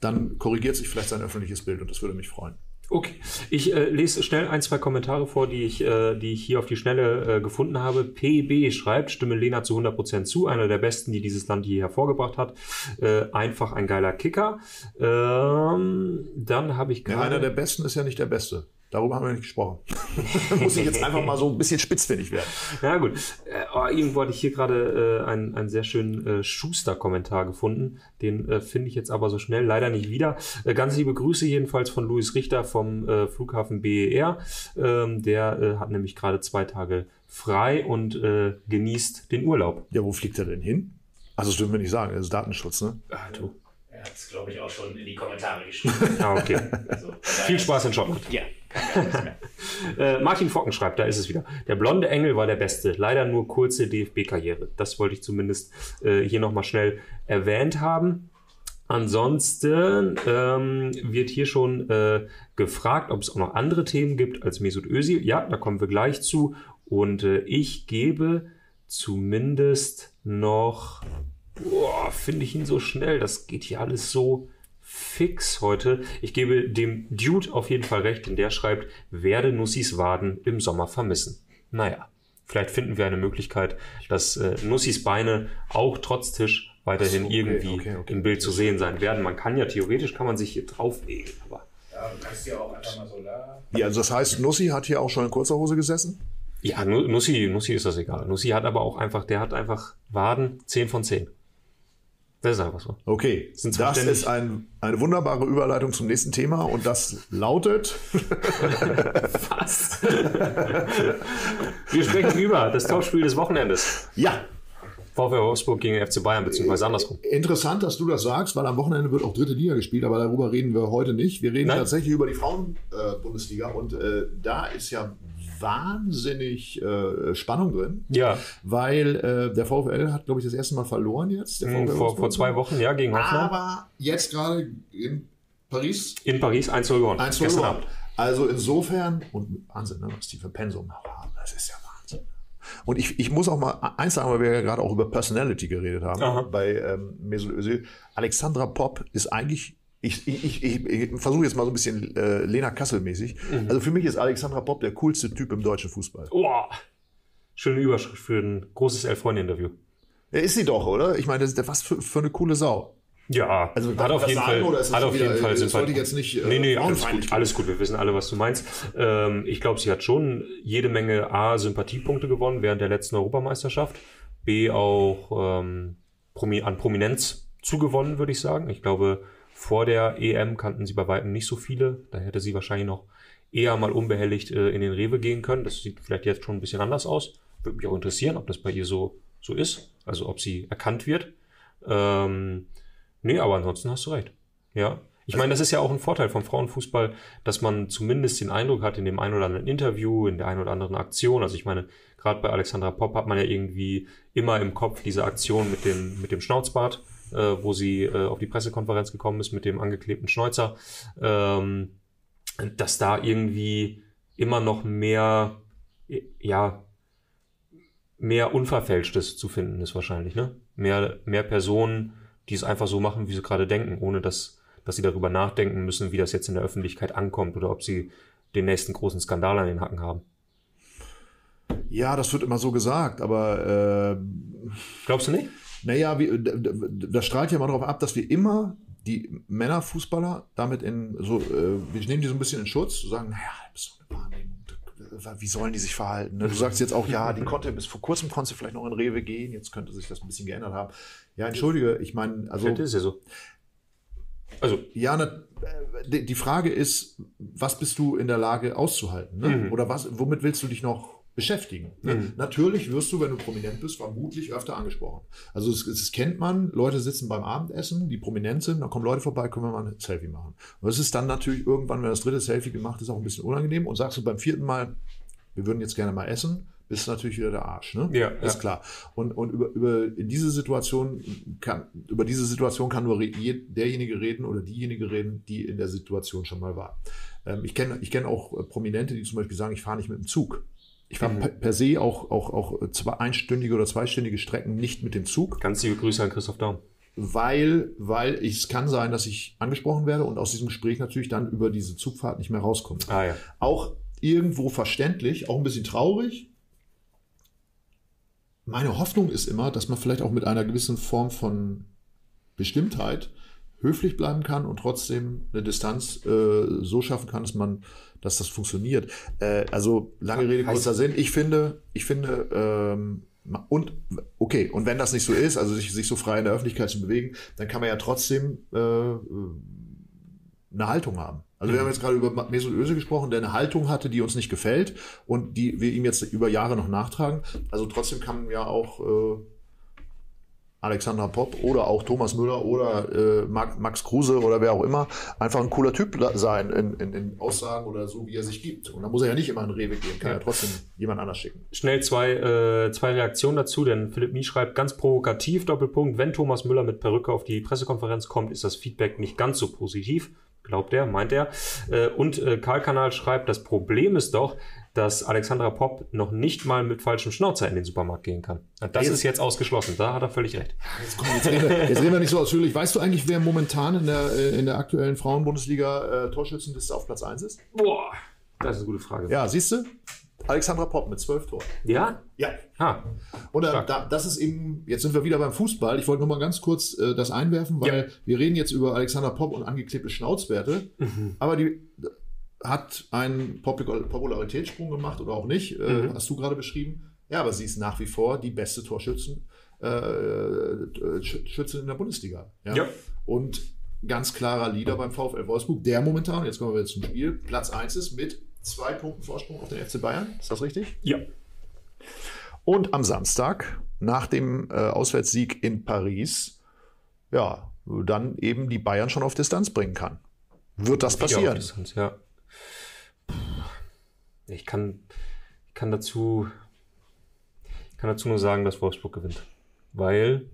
dann korrigiert sich vielleicht sein öffentliches Bild und das würde mich freuen. Okay, ich äh, lese schnell ein, zwei Kommentare vor, die ich, äh, die ich hier auf die Schnelle äh, gefunden habe. PB schreibt, stimme Lena zu 100% zu, einer der besten, die dieses Land je hervorgebracht hat. Äh, einfach ein geiler Kicker. Ähm, dann habe ich Ja, gerade... einer der Besten ist ja nicht der Beste. Darüber haben wir nicht gesprochen. (laughs) muss ich jetzt einfach mal so ein bisschen spitzfindig werden. Ja gut. Äh, oh, irgendwo hatte ich hier gerade äh, einen, einen sehr schönen äh, Schuster-Kommentar gefunden. Den äh, finde ich jetzt aber so schnell leider nicht wieder. Äh, ganz liebe Grüße jedenfalls von Luis Richter vom äh, Flughafen BER. Ähm, der äh, hat nämlich gerade zwei Tage frei und äh, genießt den Urlaub. Ja, wo fliegt er denn hin? Also das dürfen wir nicht sagen, das ist Datenschutz, ne? Ah, du. Er hat es, glaube ich, auch schon in die Kommentare geschrieben. Ah, okay. (laughs) Also, Viel Spaß in Schottland. Ja, Äh, Martin Focken schreibt, da ist es wieder. Der blonde Engel war der Beste. Leider nur kurze DFB-Karriere. Das wollte ich zumindest äh, hier nochmal schnell erwähnt haben. Ansonsten ähm, wird hier schon äh, gefragt, ob es auch noch andere Themen gibt als Mesut Özil. Ja, da kommen wir gleich zu. Und äh, ich gebe zumindest noch, boah, finde ich ihn so schnell. Das geht hier alles so fix heute. Ich gebe dem Dude auf jeden Fall recht, denn der schreibt, werde Nussis Waden im Sommer vermissen. Naja, vielleicht finden wir eine Möglichkeit, dass äh, Nussis Beine auch trotz Tisch weiterhin so, okay, irgendwie okay, okay. im Bild zu sehen sein werden. Man kann ja theoretisch, kann man sich hier drauflegen, aber Ja, du kannst ja auch einfach mal Solar. Ja, also das heißt, Nussi hat hier auch schon in kurzer Hose gesessen? ja, Nu- Nussi, Nussi ist das egal. Nussi hat aber auch einfach, der hat einfach Waden 10 von 10. Das ist einfach so. Okay, Sind das ist ein, eine wunderbare Überleitung zum nächsten Thema und das lautet, (laughs) Was? (laughs) Wir sprechen über das Topspiel des Wochenendes. ja, VfL Wolfsburg gegen FC Bayern, beziehungsweise andersrum. interessant, dass du das sagst, weil am Wochenende wird auch dritte Liga gespielt, aber darüber reden wir heute nicht. Wir reden Nein. tatsächlich über die Frauen-Bundesliga und äh, da ist ja wahnsinnig äh, Spannung drin, Ja, weil äh, der VfL hat, glaube ich, das erste Mal verloren jetzt. VfL vor, vor zwei Wochen, ja, gegen Hoffenheim. Aber jetzt gerade in Paris In Paris 1 gewonnen. 1 Gestern. Abend. Also insofern, und Wahnsinn, ne, was die für Pensum haben, das ist ja Wahnsinn. Und ich, ich muss auch mal eins sagen, weil wir ja gerade auch über Personality geredet haben, Aha. bei ähm, Mesut Özil. Alexandra Popp ist eigentlich, ich, ich, ich, ich, versuche jetzt mal so ein bisschen äh, Lena Kassel-mäßig. Mhm. Also für mich ist Alexandra Popp der coolste Typ im deutschen Fußball. Boah. Schöne Überschrift für ein großes Elf-Freunde-Interview. Er ist sie doch, oder? Ich meine, das ist der- was für, für eine coole Sau. Ja, Also, hat auf jeden Fall, hat schon auf wieder, jeden Fall äh, das Sympathie. wollte ich jetzt nicht, äh, nee, nee, alles gut, alles gut, wir wissen alle, was du meinst. Ähm, ich glaube, sie hat schon jede Menge A, Sympathiepunkte gewonnen während der letzten Europameisterschaft, B, auch ähm, an Prominenz zugewonnen, würde ich sagen. Ich glaube, vor der EM kannten sie bei weitem nicht so viele, da hätte sie wahrscheinlich noch eher mal unbehelligt äh, in den Rewe gehen können. Das sieht vielleicht jetzt schon ein bisschen anders aus. Würde mich auch interessieren, ob das bei ihr so, so ist, also ob sie erkannt wird. Ähm, nee, aber ansonsten hast du recht. Ja. Ich meine, das ist ja auch ein Vorteil vom Frauenfußball, dass man zumindest den Eindruck hat in dem einen oder anderen Interview, in der einen oder anderen Aktion. Also ich meine, gerade bei Alexandra Popp hat man ja irgendwie immer im Kopf diese Aktion mit dem, mit dem Schnauzbart, äh, wo sie äh, auf die Pressekonferenz gekommen ist mit dem angeklebten Schnäuzer, ähm, dass da irgendwie immer noch mehr, ja, mehr Unverfälschtes zu finden ist wahrscheinlich, ne? Mehr, mehr Personen, die es einfach so machen, wie sie gerade denken, ohne dass, dass sie darüber nachdenken müssen, wie das jetzt in der Öffentlichkeit ankommt oder ob sie den nächsten großen Skandal an den Hacken haben. Ja, das wird immer so gesagt, aber äh, Glaubst du nicht? Naja, d- das strahlt ja mal darauf ab, dass wir immer die Männerfußballer damit in so, äh, wir nehmen die so ein bisschen in Schutz, sagen, naja, das ist doch eine Wahrnehmung. Wie sollen die sich verhalten? ne? Du sagst jetzt auch, ja, die konnte bis vor kurzem konnte sie vielleicht noch in Rewe gehen, jetzt könnte sich das ein bisschen geändert haben. Ja, entschuldige, ich meine, also Vielleicht ist ja so. Also, ja, äh, die die Frage ist, was bist du in der Lage auszuhalten? Ne? Mhm. Oder was, womit willst du dich noch beschäftigen? Ne? Mhm. Natürlich wirst du, wenn du prominent bist, vermutlich öfter angesprochen. Also das, das kennt man, Leute sitzen beim Abendessen, die prominent sind, dann kommen Leute vorbei, können wir mal ein Selfie machen. Und das ist dann natürlich irgendwann, wenn das dritte Selfie gemacht ist, auch ein bisschen unangenehm und sagst du beim vierten Mal, wir würden jetzt gerne mal essen, bist natürlich wieder der Arsch, ne? Ja, ist ja. klar. Und, und über, über diese Situation kann, über diese Situation kann nur je- derjenige reden oder diejenige reden, die in der Situation schon mal war. Ähm, ich kenne ich kenne auch äh, Prominente, die zum Beispiel sagen, ich fahre nicht mit dem Zug. Ich fahre Mhm. per, se auch, auch, auch zwei, einstündige oder zweistündige Strecken nicht mit dem Zug, ganz liebe Grüße an Christoph Daum. weil, weil ich, es kann sein, dass ich angesprochen werde und aus diesem Gespräch natürlich dann über diese Zugfahrt nicht mehr rauskomme Ah ja. auch irgendwo verständlich, auch ein bisschen traurig. Meine Hoffnung ist immer, dass man vielleicht auch mit einer gewissen Form von Bestimmtheit höflich bleiben kann und trotzdem eine Distanz äh, so schaffen kann, dass man, dass das funktioniert. Äh, also lange Rede, kurzer Sinn. Ich finde, ich finde, ähm, und okay, und wenn das nicht so ist, also sich, sich so frei in der Öffentlichkeit zu bewegen, dann kann man ja trotzdem äh, eine Haltung haben. Also wir haben jetzt gerade über Mesut Özil gesprochen, der eine Haltung hatte, die uns nicht gefällt und die wir ihm jetzt über Jahre noch nachtragen. Also trotzdem kann ja auch äh, Alexander Popp oder auch Thomas Müller oder äh, Max, Kruse oder wer auch immer einfach ein cooler Typ sein in, in, in Aussagen oder so, wie er sich gibt. Und da muss er ja nicht immer in den Rewe gehen, kann ja, Ja. trotzdem jemand anders schicken. Schnell zwei, äh, zwei Reaktionen dazu, denn Philipp Mies schreibt ganz provokativ, Doppelpunkt, wenn Thomas Müller mit Perücke auf die Pressekonferenz kommt, ist das Feedback nicht ganz so positiv. Glaubt er, meint er. Äh, und äh, Karl Kanal schreibt, das Problem ist doch, dass Alexandra Popp noch nicht mal mit falschem Schnauzer in den Supermarkt gehen kann. Das ist jetzt ausgeschlossen. Da hat er völlig recht. Jetzt, komm, jetzt, reden wir, jetzt reden wir nicht so ausführlich. Weißt du eigentlich, wer momentan in der, äh, in der aktuellen Frauenbundesliga äh, Torschützenliste auf Platz 1 ist? Boah, das ist eine gute Frage. Ja, siehst du? Alexandra Popp mit zwölf Toren. Ja? Ja. Ah, Und äh, da, das ist eben, jetzt sind wir wieder beim Fußball. Ich wollte nur mal ganz kurz äh, das einwerfen, weil wir reden jetzt über Alexander Popp und angeklebte Schnauzwerte. Aber die hat einen Popul- Popularitätssprung gemacht oder auch nicht, äh, hast du gerade beschrieben. Ja, aber sie ist nach wie vor die beste Torschützen, äh, Sch- Schützin in der Bundesliga. Ja. Und ganz klarer Leader beim VfL Wolfsburg, der momentan, jetzt kommen wir jetzt zum Spiel, Platz 1 ist mit zwei Punkten Vorsprung auf den FC Bayern. Ist das richtig? ja. Und am Samstag, nach dem äh, Auswärtssieg in Paris, ja, dann eben die Bayern schon auf Distanz bringen kann. Wird das Wieder auf passieren? Distanz, ja. Ich kann, ich kann dazu, ich kann dazu nur sagen, dass Wolfsburg gewinnt. Weil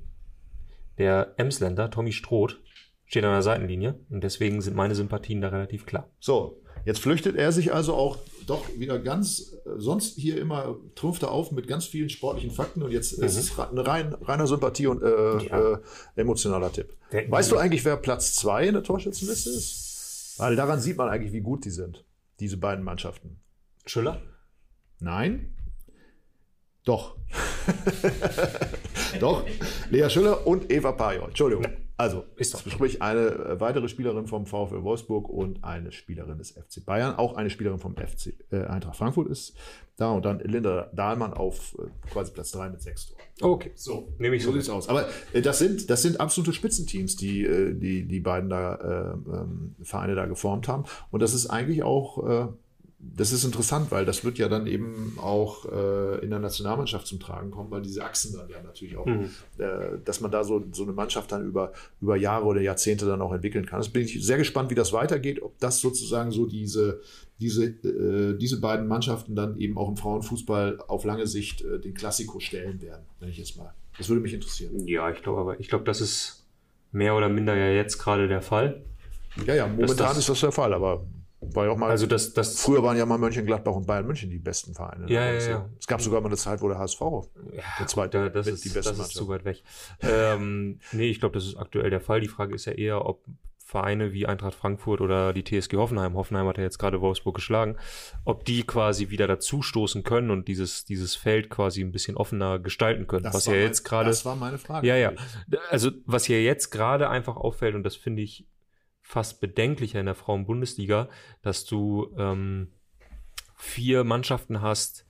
der Emsländer, Tommy Stroth, steht an der Seitenlinie und deswegen sind meine Sympathien da relativ klar. So, jetzt flüchtet er sich also auch doch wieder ganz, äh, sonst hier immer trumpft er auf mit ganz vielen sportlichen Fakten und jetzt ist es eine rein, reiner Sympathie und äh, Ja. äh, emotionaler Tipp. Wer- Weißt du eigentlich, wer Platz 2 in der Torschützenliste ist? Weil daran sieht man eigentlich, wie gut die sind, diese beiden Mannschaften. Schüller? Nein. Doch. (laughs) Doch. Lea Schüller und Eva Pajor. Entschuldigung. Also, Ist doch. sprich eine äh, weitere Spielerin vom VfL Wolfsburg und eine Spielerin des FC Bayern. Auch eine Spielerin vom FC äh, Eintracht Frankfurt ist da. Und dann Linda Dahlmann auf äh, quasi Platz 3 mit sechs Toren. Okay. So, Nehme ich so so sieht's aus. Aber äh, das sind das sind absolute Spitzenteams, die äh, die die beiden da äh, ähm, Vereine da geformt haben. Und das ist eigentlich auch das ist interessant, weil das wird ja dann eben auch äh, in der Nationalmannschaft zum Tragen kommen, weil diese Achsen dann ja natürlich auch, Mhm. äh, dass man da so, so eine Mannschaft dann über, über Jahre oder Jahrzehnte dann auch entwickeln kann. Das bin ich sehr gespannt, wie das weitergeht, ob das sozusagen so diese, diese, äh, diese beiden Mannschaften dann eben auch im Frauenfußball auf lange Sicht äh, den Klassiko stellen werden, nenne ich jetzt mal. Das würde mich interessieren. Ja, ich glaube aber, ich glaube, das ist mehr oder minder ja jetzt gerade der Fall. Ja, ja, momentan das- ist das der Fall, aber war ja auch mal. Also das, das, Früher waren ja mal Mönchengladbach und Bayern München die besten Vereine. Ja, ja, Also, ja. Es gab sogar mal eine Zeit, wo der HSV ja, der zweite da, das ist, die beste das ist zu weit weg. ähm, nee, ich glaube, das ist aktuell der Fall. Die Frage ist ja eher, ob Vereine wie Eintracht Frankfurt oder die TSG Hoffenheim, Hoffenheim hat ja jetzt gerade Wolfsburg geschlagen, ob die quasi wieder dazustoßen können und dieses, dieses Feld quasi ein bisschen offener gestalten können. Das was war ja mein- jetzt gerade. Das war meine Frage. Ja, ja. Also, was hier jetzt gerade einfach auffällt, und das finde ich fast bedenklicher in der Frauen-Bundesliga, dass du ähm, vier Mannschaften hast,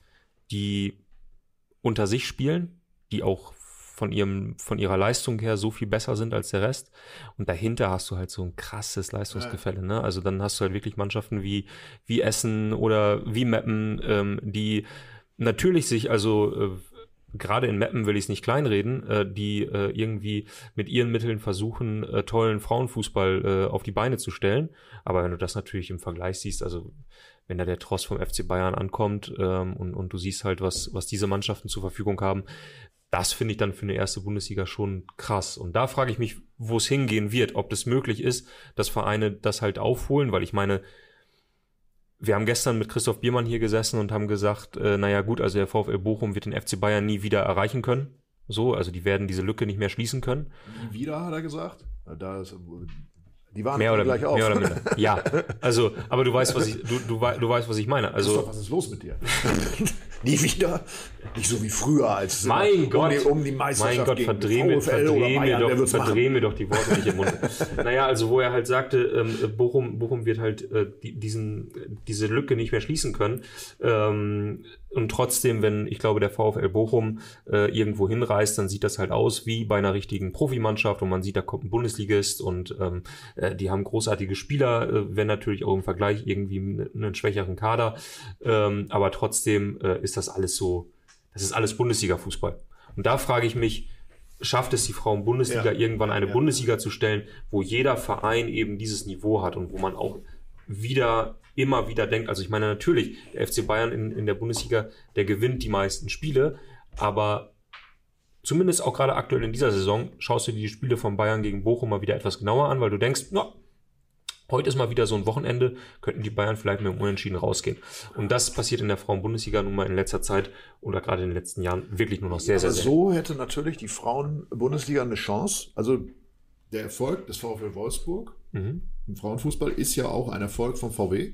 die unter sich spielen, die auch von ihrem, von ihrer Leistung her so viel besser sind als der Rest. Und dahinter hast du halt so ein krasses Leistungsgefälle, ne? Also dann hast du halt wirklich Mannschaften wie, wie Essen oder wie Meppen, ähm, die natürlich sich also äh, gerade in Meppen will ich es nicht kleinreden, äh, die äh, irgendwie mit ihren Mitteln versuchen, äh, tollen Frauenfußball äh, auf die Beine zu stellen. Aber wenn du das natürlich im Vergleich siehst, also wenn da der Tross vom FC Bayern ankommt ähm, und, und du siehst halt, was, was diese Mannschaften zur Verfügung haben, das finde ich dann für eine erste Bundesliga schon krass. Und da frage ich mich, wo es hingehen wird, ob das möglich ist, dass Vereine das halt aufholen, weil ich meine, wir haben gestern mit Christoph Biermann hier gesessen und haben gesagt, äh, naja gut, also der VfL Bochum wird den FC Bayern nie wieder erreichen können. So, also die werden diese Lücke nicht mehr schließen können. Nie wieder, hat er gesagt. Da ist, die waren Mehr oder, gleich auf. mehr oder minder. (laughs) Ja, also, aber du weißt, was ich, du, du, du weißt, was ich meine. Also, was ist los mit dir? (laughs) Nie wieder? Nicht so wie früher, als mein immer Gott, um die, um die Meisterschaft mein Gott, verdreh mir, verdreh mir Bayern, wer doch, verdreh mir doch die Worte nicht im Mund. (laughs) naja, also wo er halt sagte, ähm, Bochum, Bochum wird halt äh, die, diesen, diese Lücke nicht mehr schließen können. Ähm, und trotzdem, wenn ich glaube, der VfL Bochum äh, irgendwo hinreist, dann sieht das halt aus wie bei einer richtigen Profimannschaft und man sieht, da kommt ein Bundesligist und ähm, äh, die haben großartige Spieler, äh, wenn natürlich auch im Vergleich irgendwie einen, schwächeren Kader. Ähm, aber trotzdem äh, ist das alles so, das ist alles Bundesliga-Fußball. Und da frage ich mich, schafft es die Frauen-Bundesliga Ja. irgendwann eine Ja. Bundesliga zu stellen, wo jeder Verein eben dieses Niveau hat und wo man auch wieder immer wieder denkt, also ich meine natürlich, der FC Bayern in, in der Bundesliga, der gewinnt die meisten Spiele, aber zumindest auch gerade aktuell in dieser Saison schaust du dir die Spiele von Bayern gegen Bochum mal wieder etwas genauer an, weil du denkst, na, Heute ist mal wieder so ein Wochenende, könnten die Bayern vielleicht mit dem Unentschieden rausgehen. Und das passiert in der Frauen-Bundesliga nun mal in letzter Zeit oder gerade in den letzten Jahren wirklich nur noch sehr, sehr, Aber sehr. so hätte natürlich die Frauen-Bundesliga eine Chance. Also der Erfolg des VfL Wolfsburg Mhm. Im Frauenfußball ist ja auch ein Erfolg vom VW.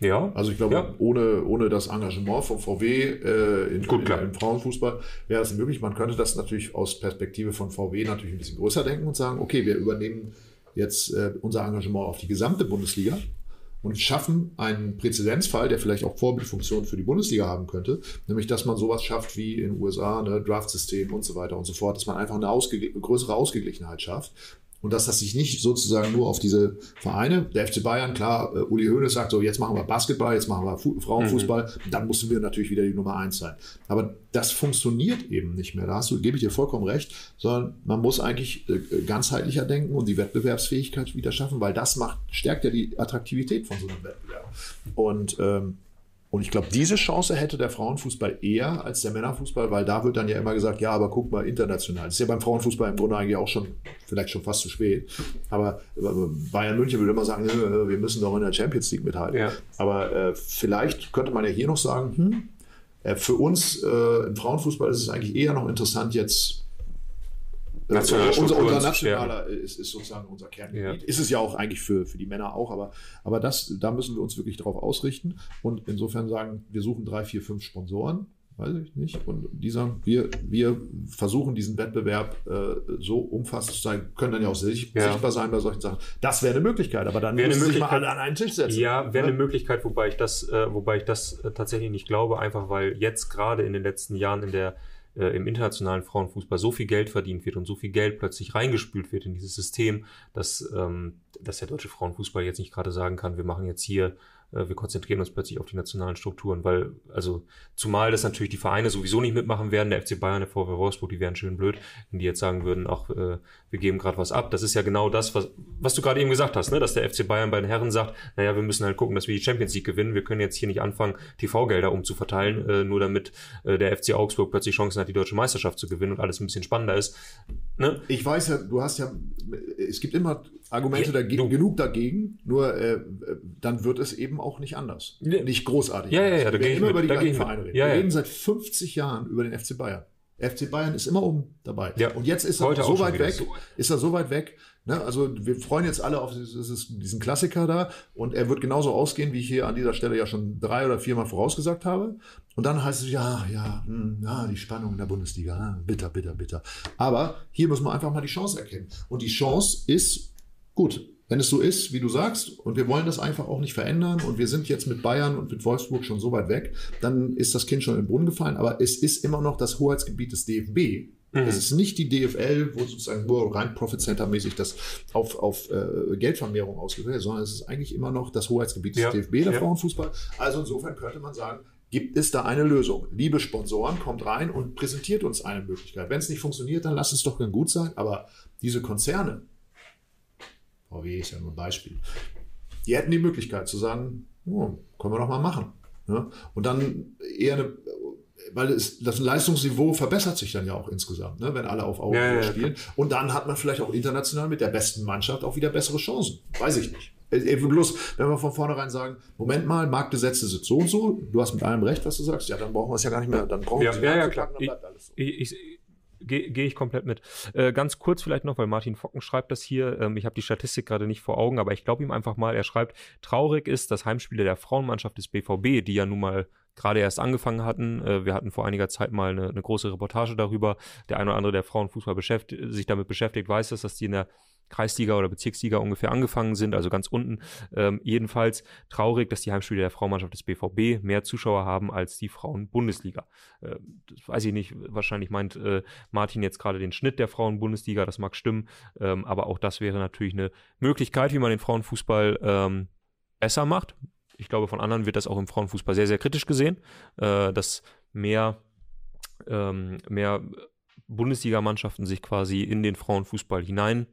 Ja, Also ich glaube, Ja. ohne, ohne das Engagement vom VW äh, in, Gut, in, klar. im Frauenfußball wäre das möglich. Man könnte das natürlich aus Perspektive von VW natürlich ein bisschen größer denken und sagen, okay, wir übernehmen jetzt äh, unser Engagement auf die gesamte Bundesliga und schaffen einen Präzedenzfall, der vielleicht auch Vorbildfunktion für die Bundesliga haben könnte, nämlich dass man sowas schafft wie in den USA, ne, Draftsystem und so weiter und so fort, dass man einfach eine ausge größere Ausgeglichenheit schafft. Und dass das sich nicht sozusagen nur auf diese Vereine, der FC Bayern, klar, äh, Uli Hoeneß sagt so, jetzt machen wir Basketball, jetzt machen wir Fu Frauenfußball, dann mussten wir natürlich wieder die Nummer eins sein. Aber das funktioniert eben nicht mehr. Da hast du, gebe ich dir vollkommen recht, sondern man muss eigentlich äh, ganzheitlicher denken und die Wettbewerbsfähigkeit wieder schaffen, weil das macht, stärkt ja die Attraktivität von so einem Wettbewerb. Und ähm, und ich glaube, diese Chance hätte der Frauenfußball eher als der Männerfußball, weil da wird dann ja immer gesagt, ja, aber guck mal, international. Das ist ja beim Frauenfußball im Grunde eigentlich auch schon, vielleicht schon fast zu spät. Aber Bayern München würde immer sagen, äh, wir müssen doch in der Champions League mithalten. Ja. Aber äh, vielleicht könnte man ja hier noch sagen, hm, äh, für uns äh, im Frauenfußball ist es eigentlich eher noch interessant jetzt. Unser, unser nationaler ist, ist sozusagen unser Kerngebiet. Ja. Ist es ja auch eigentlich für, für die Männer auch, aber, aber das, da müssen wir uns wirklich darauf ausrichten und insofern sagen, wir suchen drei, vier, fünf Sponsoren, weiß ich nicht, und die sagen, wir, wir versuchen diesen Wettbewerb äh, so umfassend zu sein, können dann ja auch sich, Ja. sichtbar sein bei solchen Sachen. Das wäre eine Möglichkeit, aber dann Wäre müssen sich mal alle an einen Tisch setzen. Ja, wäre Ne? eine Möglichkeit, wobei ich das, äh, wobei ich das äh, tatsächlich nicht glaube, einfach weil jetzt gerade in den letzten Jahren in der äh, im internationalen Frauenfußball so viel Geld verdient wird und so viel Geld plötzlich reingespült wird in dieses System, dass, ähm, dass der deutsche Frauenfußball jetzt nicht gerade sagen kann, wir machen jetzt hier, äh, wir konzentrieren uns plötzlich auf die nationalen Strukturen, weil, also, zumal das natürlich die Vereine sowieso nicht mitmachen werden, der FC Bayern, der VW Wolfsburg, die wären schön blöd, wenn die jetzt sagen würden, ach, äh, wir geben gerade was ab. Das ist ja genau das, was, was du gerade eben gesagt hast, ne? dass der FC Bayern bei den Herren sagt, naja, wir müssen halt gucken, dass wir die Champions League gewinnen. Wir können jetzt hier nicht anfangen, TV-Gelder umzuverteilen, äh, nur damit äh, der FC Augsburg plötzlich Chancen hat, die deutsche Meisterschaft zu gewinnen und alles ein bisschen spannender ist. Ne? Ich weiß ja, du hast ja, es gibt immer Argumente Ja, dagegen, genug dagegen, nur äh, dann wird es eben auch nicht anders. Ja. Nicht großartig. Ja, ja, anders. ja, da Wir ich immer mit, über die gleichen. Vereine reden. Ja, Wir ja. reden seit 50 Jahren über den FC Bayern. FC Bayern ist immer oben dabei. Ja. Und jetzt ist er so weit weg, so. ist er so weit weg. Ne? Also wir freuen jetzt alle auf dieses, diesen Klassiker da und er wird genauso ausgehen, wie ich hier an dieser Stelle ja schon drei oder viermal vorausgesagt habe. Und dann heißt es, ja, ja, hm, ja, die Spannung in der Bundesliga, ah, bitter, bitter, bitter. Aber hier muss man einfach mal die Chance erkennen. Und die Chance ist, gut, wenn es so ist, wie du sagst, und wir wollen das einfach auch nicht verändern und wir sind jetzt mit Bayern und mit Wolfsburg schon so weit weg, dann ist das Kind schon in den Brunnen gefallen. Aber es ist immer noch das Hoheitsgebiet des DFB. Es ist nicht die DFL, wo sozusagen nur rein Profit Center mäßig das auf, auf äh, Geldvermehrung ausgewählt, sondern es ist eigentlich immer noch das Hoheitsgebiet des Ja, DFB, der ja. Frauenfußball. Also insofern könnte man sagen, gibt es da eine Lösung. Liebe Sponsoren, kommt rein und präsentiert uns eine Möglichkeit. Wenn es nicht funktioniert, dann lasst es doch dann gut sein. Aber diese Konzerne, VW ist ja nur ein Beispiel, die hätten die Möglichkeit zu sagen, oh, können wir doch mal machen. Ne? Und dann eher eine, weil es, das Leistungsniveau verbessert sich dann ja auch insgesamt, ne? wenn alle auf Augenhöhe Ja, ja, ja, spielen. Und dann hat man vielleicht auch international mit der besten Mannschaft auch wieder bessere Chancen. Weiß ich nicht. Äh, äh, Bloß, wenn wir von vornherein sagen, Moment mal, Marktgesetze sind so und so, du hast mit allem recht, was du sagst, ja, dann brauchen wir es ja gar nicht mehr, dann brauchen Ja, wir es ja, ja, klar. dann bleibt alles so. Ich, ich gehe geh ich komplett mit. Äh, ganz kurz vielleicht noch, weil Martin Focken schreibt das hier. Ähm, ich habe die Statistik gerade nicht vor Augen, aber ich glaube ihm einfach mal. Er schreibt, traurig ist, dass Heimspiele der Frauenmannschaft des BVB, die ja nun mal gerade erst angefangen hatten. Äh, wir hatten vor einiger Zeit mal eine, eine große Reportage darüber. Der eine oder andere, der Frauenfußball beschäftigt, sich damit beschäftigt, weiß es, dass die in der Kreisliga oder Bezirksliga ungefähr angefangen sind, also ganz unten. Ähm, jedenfalls traurig, dass die Heimspiele der Frauenmannschaft des BVB mehr Zuschauer haben als die Frauen-Bundesliga. Äh, das weiß ich nicht, wahrscheinlich meint äh, Martin jetzt gerade den Schnitt der Frauen-Bundesliga, das mag stimmen, ähm, aber auch das wäre natürlich eine Möglichkeit, wie man den Frauenfußball ähm, besser macht. Ich glaube, von anderen wird das auch im Frauenfußball sehr, sehr kritisch gesehen, äh, dass mehr, ähm, mehr Bundesligamannschaften sich quasi in den Frauenfußball hinein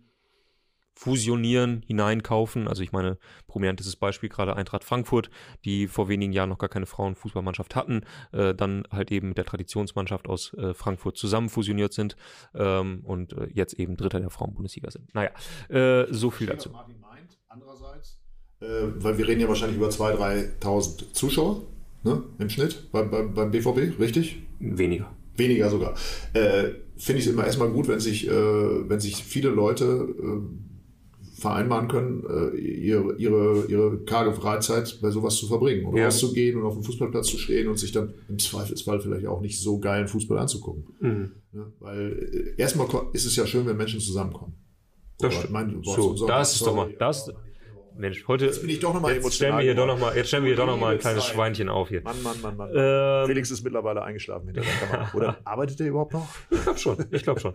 fusionieren, hineinkaufen. Also ich meine, prominentestes Beispiel gerade Eintracht Frankfurt, die vor wenigen Jahren noch gar keine Frauenfußballmannschaft hatten, äh, dann halt eben mit der Traditionsmannschaft aus äh, Frankfurt zusammen fusioniert sind ähm, und äh, jetzt eben Dritter der Frauenbundesliga sind. Naja, äh, so viel dazu. Martin meint, Andererseits, äh, weil wir reden ja wahrscheinlich über 2.000, 3.000 Zuschauer ne, im Schnitt beim, beim, beim BVB, richtig? Weniger. Weniger sogar. Äh, Finde ich es immer erstmal gut, wenn sich, äh, wenn sich viele Leute äh, vereinbaren können, äh, ihre, ihre, ihre karge Freizeit bei sowas zu verbringen und Ja. rauszugehen und auf dem Fußballplatz zu stehen und sich dann im Zweifelsfall vielleicht auch nicht so geilen Fußball anzugucken. Mhm. Ne? Weil äh, erstmal ist es ja schön, wenn Menschen zusammenkommen. Das stimmt. mein, So, das ist doch mal, das, Mensch, heute, bin ich doch noch mal jetzt stellen wir hier doch noch mal, jetzt stellen wir hier doch noch mal ein kleines Zeit. Schweinchen auf hier. Mann, Mann, Mann, Mann. Ähm, Felix ist mittlerweile eingeschlafen hinter der Kamera. Oder (laughs) arbeitet er überhaupt noch? Ich glaube schon, ich glaube schon.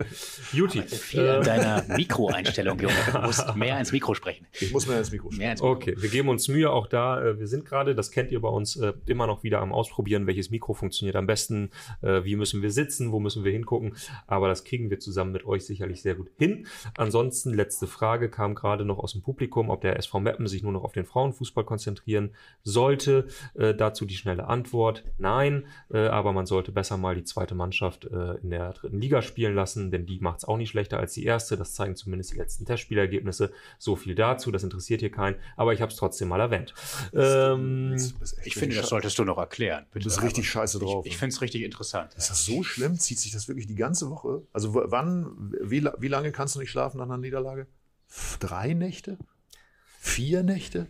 Juti. Viel an deiner Mikroeinstellung, Junge. Du (laughs) musst mehr ins Mikro sprechen. Ich muss mir ins Mikro sprechen. Mehr ins Mikro. Okay, wir geben uns Mühe auch da. äh, Wir sind gerade, das kennt ihr bei uns, äh, immer noch wieder am Ausprobieren, welches Mikro funktioniert am besten, äh, wie müssen wir sitzen, wo müssen wir hingucken. Aber das kriegen wir zusammen mit euch sicherlich sehr gut hin. Ansonsten, letzte Frage kam gerade noch aus dem Publikum, ob der SV Meppen sich nur noch auf den Frauenfußball konzentrieren sollte. Äh, Dazu die schnelle Antwort, nein. Äh, Aber man sollte besser mal die zweite Mannschaft äh, in der dritten Liga spielen lassen, denn die macht es auch nicht schlechter als die erste. Das zeigen zumindest die letzten Testspielergebnisse. So viel dazu, das interessiert hier keinen, aber ich habe es trotzdem mal erwähnt. Ähm, Ich finde, das solltest du noch erklären. Du bist richtig scheiße drauf. Ich, ich finde es richtig interessant. ist das so schlimm? Zieht sich das wirklich die ganze Woche? Also wann, wie, wie lange kannst du nicht schlafen nach einer Niederlage? Drei Nächte? Vier Nächte?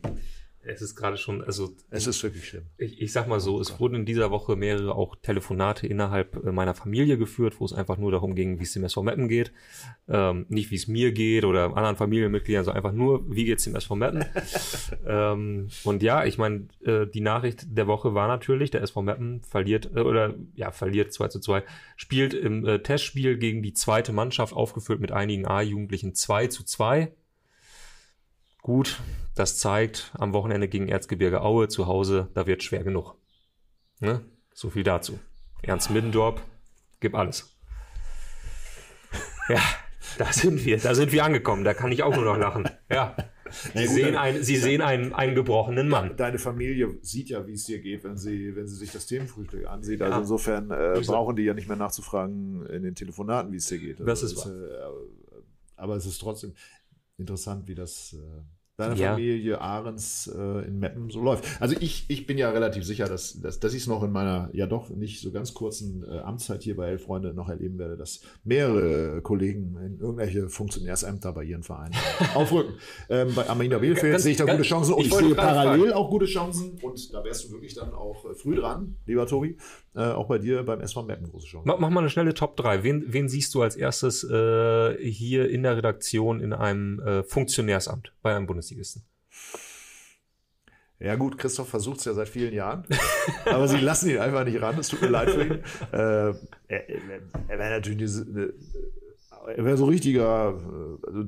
es ist gerade schon, also Es ist wirklich schlimm. ich, ich sag mal so, es wurden in dieser Woche mehrere auch Telefonate innerhalb äh, meiner Familie geführt, wo es einfach nur darum ging, wie es dem SV Meppen geht. Ähm, nicht wie es mir geht oder anderen Familienmitgliedern, sondern einfach nur, wie geht's dem SV Meppen. (laughs) ähm, und ja, ich meine, äh, die Nachricht der Woche war natürlich, der SV Meppen verliert, äh, oder ja, verliert 2 zu 2, spielt im äh, Testspiel gegen die zweite Mannschaft, aufgefüllt mit einigen A-Jugendlichen 2 zu 2. Gut, das zeigt am Wochenende gegen Erzgebirge Aue zu Hause, da wird schwer genug. Ne? So viel dazu. Ernst Middendorp, gib alles. Ja, da sind wir, da sind wir angekommen, da kann ich auch nur noch lachen. Ja. Sie gut, sehen, dann- einen, Sie sehen einen, einen gebrochenen Mann. Deine Familie sieht ja, wie es dir geht, wenn sie, wenn sie sich das Themenfrühstück ansieht. Ja. Also insofern äh, brauchen die ja nicht mehr nachzufragen in den Telefonaten, wie es dir geht. Das Also ist es, äh, aber es ist trotzdem interessant, wie das äh, deine Ja. Familie Ahrens äh, in Meppen so läuft. Also ich, ich bin ja relativ sicher, dass, dass, dass ich es noch in meiner ja doch nicht so ganz kurzen äh, Amtszeit hier bei Elf Freunde noch erleben werde, dass mehrere äh, Kollegen in irgendwelche Funktionärsämter bei ihren Vereinen (laughs) aufrücken. Ähm, bei Arminia Bielefeld Ganz- sehe ich da ganz- gute Chancen und ich sehe parallel auch gute Chancen und da wärst du wirklich dann auch äh, früh dran, lieber Tobi, äh, auch bei dir beim SV Meppen große Chancen. Mach, mach mal eine schnelle Top 3. Wen, wen siehst du als erstes äh, hier in der Redaktion in einem äh, Funktionärsamt bei einem Bundesligisten? Ja gut, Christoph versucht es ja seit vielen Jahren, (laughs) aber sie lassen ihn einfach nicht ran. Es tut mir leid für ihn. Äh, er er, er wäre natürlich eine, er wäre so richtiger. äh, Also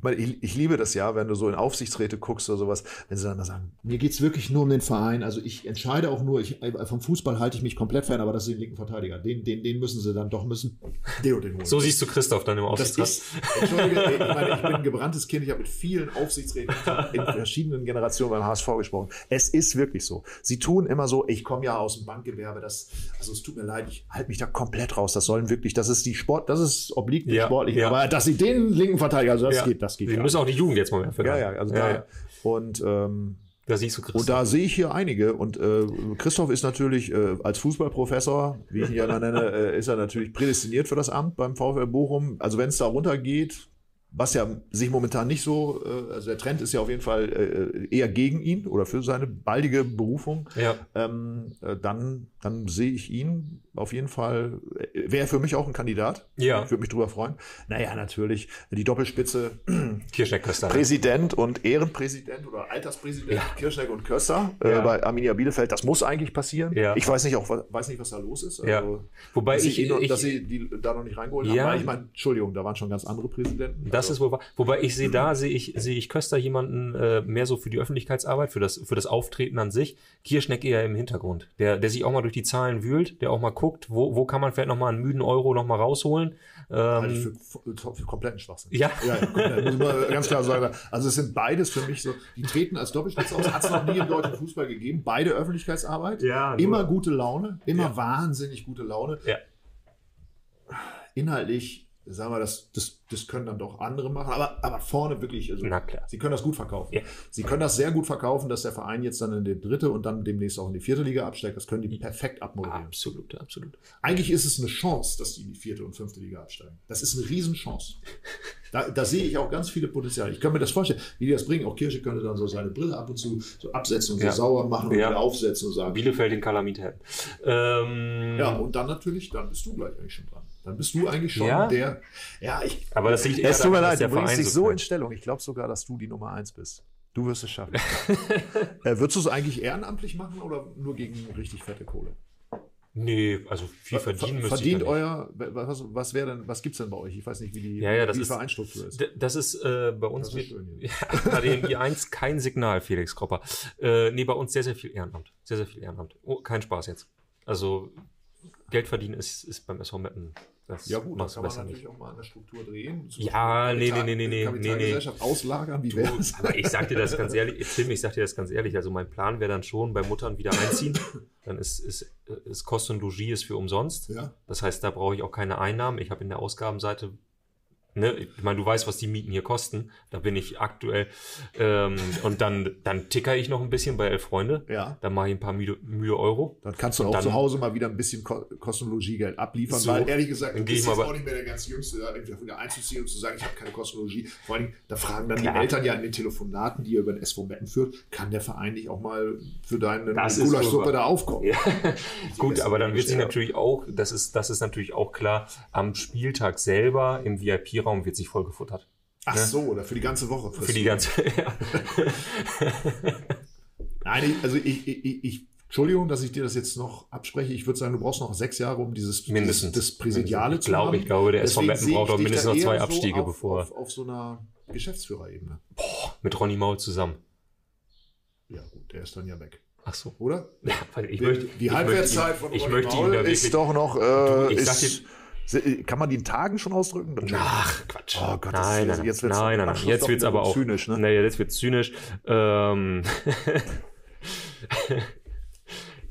ich meine, ich, ich liebe das ja, wenn du so in Aufsichtsräte guckst oder sowas, wenn sie dann mal sagen, mir geht's wirklich nur um den Verein. Also ich entscheide auch nur, ich, äh, vom Fußball halte ich mich komplett fern, aber das ist den linken Verteidiger. Den, den, den müssen sie dann doch müssen. Den und den holen. So siehst du Christoph dann im Aufsichtsrat. ist, Entschuldige, ich, meine, ich bin ein gebranntes Kind, ich habe mit vielen Aufsichtsräten in (laughs) verschiedenen Generationen beim HSV gesprochen. Es ist wirklich so. Sie tun immer so, ich komme ja aus dem Bankgewerbe, das, also es tut mir leid, ich halte mich da komplett raus. Das sollen wirklich, das ist die Sport, das ist obliegt Ja, Sportlichen. ja. Aber dass sie den linken Verteidiger, also das Ja. geht, das geht Wir müssen auch die Jugend jetzt mal mehr. Ja, ja, also ja, da, ja. und, ähm, Da siehst du Christoph. und da sehe ich hier einige. Und äh, Christoph ist natürlich äh, als Fußballprofessor, wie ich ihn ja nenne, (laughs) äh, ist er natürlich prädestiniert für das Amt beim VfL Bochum. Also wenn es da runtergeht, was ja sich momentan nicht so, äh, also der Trend ist ja auf jeden Fall äh, eher gegen ihn oder für seine baldige Berufung, ja. ähm, äh, dann, dann sehe ich ihn auf jeden Fall, äh, wäre für mich auch ein Kandidat. Ja. Ich würde mich drüber freuen. Naja, natürlich, die Doppelspitze (clears throat) Kirschneck-Köster. Präsident und Ehrenpräsident oder Alterspräsident Ja. Kirschneck und Köster äh, Ja. bei Arminia Bielefeld. Das muss eigentlich passieren. Ja. Ich weiß nicht, auch, was- weiß nicht, was da los ist. Ja. Also, Wobei dass, ich, sie ich, dass sie die da noch nicht reingeholt Ja. haben. Ich meine, Entschuldigung, da waren schon ganz andere Präsidenten. Das Also, ist wohl. Wobei ich sehe da, sehe ich, sehe ich Köster jemanden äh, mehr so für die Öffentlichkeitsarbeit, für das, für das Auftreten an sich. Kirschneck eher im Hintergrund. Der, der sich auch mal durch die Zahlen wühlt, der auch mal guckt, wo, wo kann man vielleicht noch mal einen müden Euro noch mal rausholen. halte ich Ähm, für, für, kompletten Schwachsinn. ja. Ja, ja, muss man (laughs) ganz klar sagen. Also es sind beides für mich so, die treten als Doppelspitze aus, hat es noch nie im deutschen Fußball gegeben. Beide Öffentlichkeitsarbeit, Ja, nur- immer gute Laune, immer Ja. wahnsinnig gute Laune. Ja. Inhaltlich sagen wir, das, das, das können dann doch andere machen. Aber, aber vorne wirklich, also, Na klar. sie können das gut verkaufen. Ja. Sie können das sehr gut verkaufen, dass der Verein jetzt dann in die dritte und dann demnächst auch in die vierte Liga absteigt. Das können die perfekt abmoderieren. Absolut, absolut. Eigentlich ist es eine Chance, dass die in die vierte und fünfte Liga absteigen. Das ist eine Riesenchance. (laughs) Da, da sehe ich auch ganz viele Potenziale. Ich kann mir das vorstellen, wie die das bringen. Auch Kirsche könnte dann so seine Brille ab und zu so absetzen und Ja. so sauer machen und Ja. wieder aufsetzen und sagen, Bielefeld in Kalamit ähm, ja, und dann natürlich, dann bist du gleich eigentlich schon dran. Dann bist du eigentlich schon Ja? der, ja, ich, Aber das liegt eher es tut mir leid, der du bringst dich so in Stellung. Ich glaube sogar, dass du die Nummer eins bist. Du wirst es schaffen. (laughs) äh, würdest du es eigentlich ehrenamtlich machen oder nur gegen richtig fette Kohle? Nee, also viel verdienen müsste Verdient euer, was, was wäre denn, was gibt's denn bei euch? Ich weiß nicht, wie die, Ja, ja, das die ist- Vereinsstruktur ist. Das ist äh, bei uns hier. ja, HDMI 1 kein Signal, Felix Kropper. Äh, nee, bei uns sehr, sehr viel Ehrenamt. Sehr, sehr viel Ehrenamt. Oh, kein Spaß jetzt. Also Geld verdienen ist, ist beim SV Meppen. Das Ja gut, da machst du kann man natürlich nicht. auch mal an der Struktur drehen. Ja, Beispiel nee, nee, nee, nee, nee, Kapitalgesellschaft auslagern, wie das? (laughs) Aber ich sag dir das ganz ehrlich, Tim, ich sag dir das ganz ehrlich, also mein Plan wäre dann schon, bei Muttern wieder einziehen. Dann ist, ist, ist Kost und Logis ist für umsonst. Ja. Das heißt, da brauche ich auch keine Einnahmen. Ich habe in der Ausgabenseite, ne, ich meine, du weißt, was die Mieten hier kosten. Da bin ich aktuell. Ähm, und dann, dann ticker ich noch ein bisschen bei Elf Freunde. Ja. Dann mache ich ein paar Mühe, Mühe Euro. Dann kannst du auch dann- zu Hause mal wieder ein bisschen Ko Kostenologiegeld abliefern, So, weil ehrlich gesagt, du bist jetzt auch nicht mehr der ganz Jüngste, da irgendwie wieder einzuziehen und zu sagen, ich habe keine Kostenologie. Vor allem, da fragen dann Klar. die Eltern ja in den Telefonaten, die ihr über den SV Metten führt, kann der Verein nicht auch mal für deine Gulaschsuppe da aufkommen? Ja. (laughs) Gut, aber dann wird sich Stellung. natürlich auch, das ist, das ist natürlich auch klar, am Spieltag selber im VIP-Raum wird sich vollgefuttert. Ach so, oder für die ganze Woche. Für die ganze, (laughs) ja. Nein, ich, also ich, ich, ich, ich, Entschuldigung, dass ich dir das jetzt noch abspreche. Ich würde sagen, du brauchst noch sechs Jahre, um dieses Mindestens. Das, das Präsidiale Ich zu glaube- haben. ich glaube, der SV Deswegen Meppen braucht ich auch mindestens noch zwei Abstiege, so auf, bevor- Auf, auf so einer Geschäftsführerebene. mit Ronny Maul zusammen. Ja gut, der ist dann ja weg. Ach so. Oder? Ja, weil ich Die- möchte, die ich Halbwertszeit möchte von ich Ronny Maul ist doch noch. Äh, ich sag ist, se- kann man die in Tagen schon ausdrücken? Ach, Quatsch. Oh Gott, das nein, ist- nein, nein, jetzt wird's nein, nein, nein. Jetzt wird's aber auch zynisch, ne? Nee, jetzt wird's zynisch. Ähm, (laughs)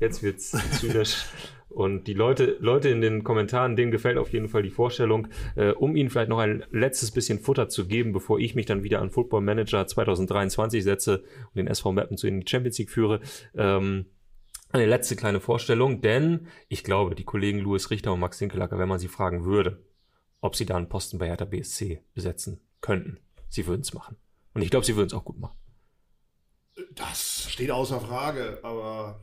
jetzt wird's zynisch. Und die Leute, Leute in den Kommentaren, denen gefällt auf jeden Fall die Vorstellung, äh, um ihnen vielleicht noch ein letztes bisschen Futter zu geben, bevor ich mich dann wieder an Football Manager 2023 setze und den SV Mappen zu in die Champions League führe. Ähm, eine letzte kleine Vorstellung, denn ich glaube, die Kollegen Louis Richter und Max Hinkelacker, wenn man sie fragen würde, ob sie da einen Posten bei Hertha BSC besetzen könnten, sie würden es machen. Und ich glaube, sie würden es auch gut machen. Das steht außer Frage, aber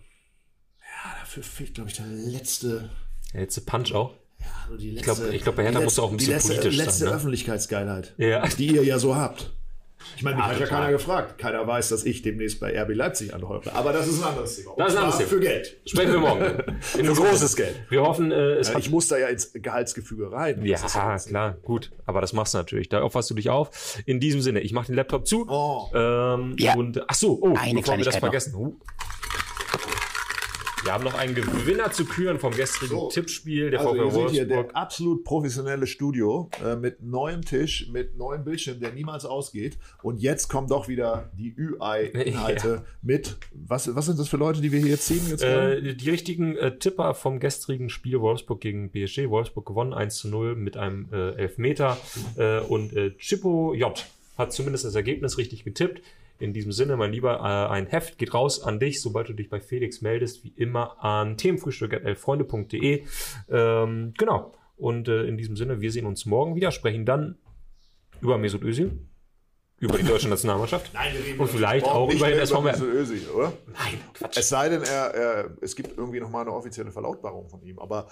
ja, dafür fehlt, glaube ich, der letzte. Der letzte Punch auch. Ja, so die letzte ich glaub, bei Hertha die musst du auch ein die bisschen letzte, politisch sein, letzte ne? Öffentlichkeitsgeilheit, Ja. die ihr ja so habt. Ich meine, mich Ah, hat ja total. keiner gefragt. Keiner weiß, dass ich demnächst bei RB Leipzig anheuere. Aber das ist ein anderes Thema. Und Das ist ein anderes Thema. Für Geld. Sprechen wir morgen. (laughs) In Für großes Geld. Wir hoffen, äh, es Ja, ich muss da ja ins Gehaltsgefüge rein. Ja, ja klar, gut. Aber das machst du natürlich. Da opferst du dich auf. In diesem Sinne, ich mache den Laptop zu. Oh. Ähm, Ja. Und ach so, oh, Eine bevor wir das Kleinigkeit noch. Wir haben noch einen Gewinner zu küren vom gestrigen So. Tippspiel der Also VfL seht hier Wolfsburg. der absolut professionelle Studio äh, mit neuem Tisch, mit neuem Bildschirm, der niemals ausgeht. Und jetzt kommen doch wieder die UI-Inhalte (laughs) mit. Was, was sind das für Leute, die wir hier jetzt ziehen? Jetzt? Äh, die richtigen äh, Tipper vom gestrigen Spiel Wolfsburg gegen PSG. Wolfsburg gewonnen 1 zu 0 mit einem äh, Elfmeter. Äh, und äh, Chippo J hat zumindest das Ergebnis richtig getippt. In diesem Sinne, mein Lieber, äh, ein Heft geht raus an dich, sobald du dich bei Felix meldest, wie immer an themenfrühstück.elfreunde.de. Ähm, genau. Und äh, in diesem Sinne, wir sehen uns morgen wieder, sprechen dann über Mesut Özil, über die deutsche Nationalmannschaft. (laughs) Nein, wir reden und vielleicht auch über den mehr SV Meppen. Mesut Özil, oder? Nein, Quatsch. Es sei denn, er, er, es gibt irgendwie nochmal eine offizielle Verlautbarung von ihm. Aber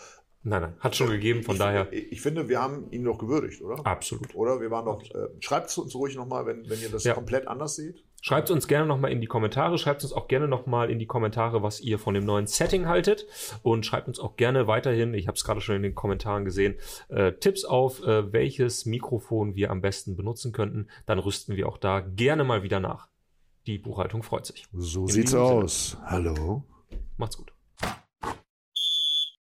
Nein, nein, hat schon gegeben, von ich, daher Ich, ich finde, wir haben ihn doch gewürdigt, oder? absolut. Oder wir waren doch. Äh, Schreibt es uns ruhig nochmal, wenn, wenn ihr das Ja. komplett anders seht. Schreibt uns gerne nochmal in die Kommentare. Schreibt uns auch gerne nochmal in die Kommentare, was ihr von dem neuen Setting haltet. Und schreibt uns auch gerne weiterhin, ich habe es gerade schon in den Kommentaren gesehen, äh, Tipps auf, äh, welches Mikrofon wir am besten benutzen könnten. Dann rüsten wir auch da gerne mal wieder nach. Die Buchhaltung freut sich. So In sieht's Sinne. aus. Hallo. Macht's gut.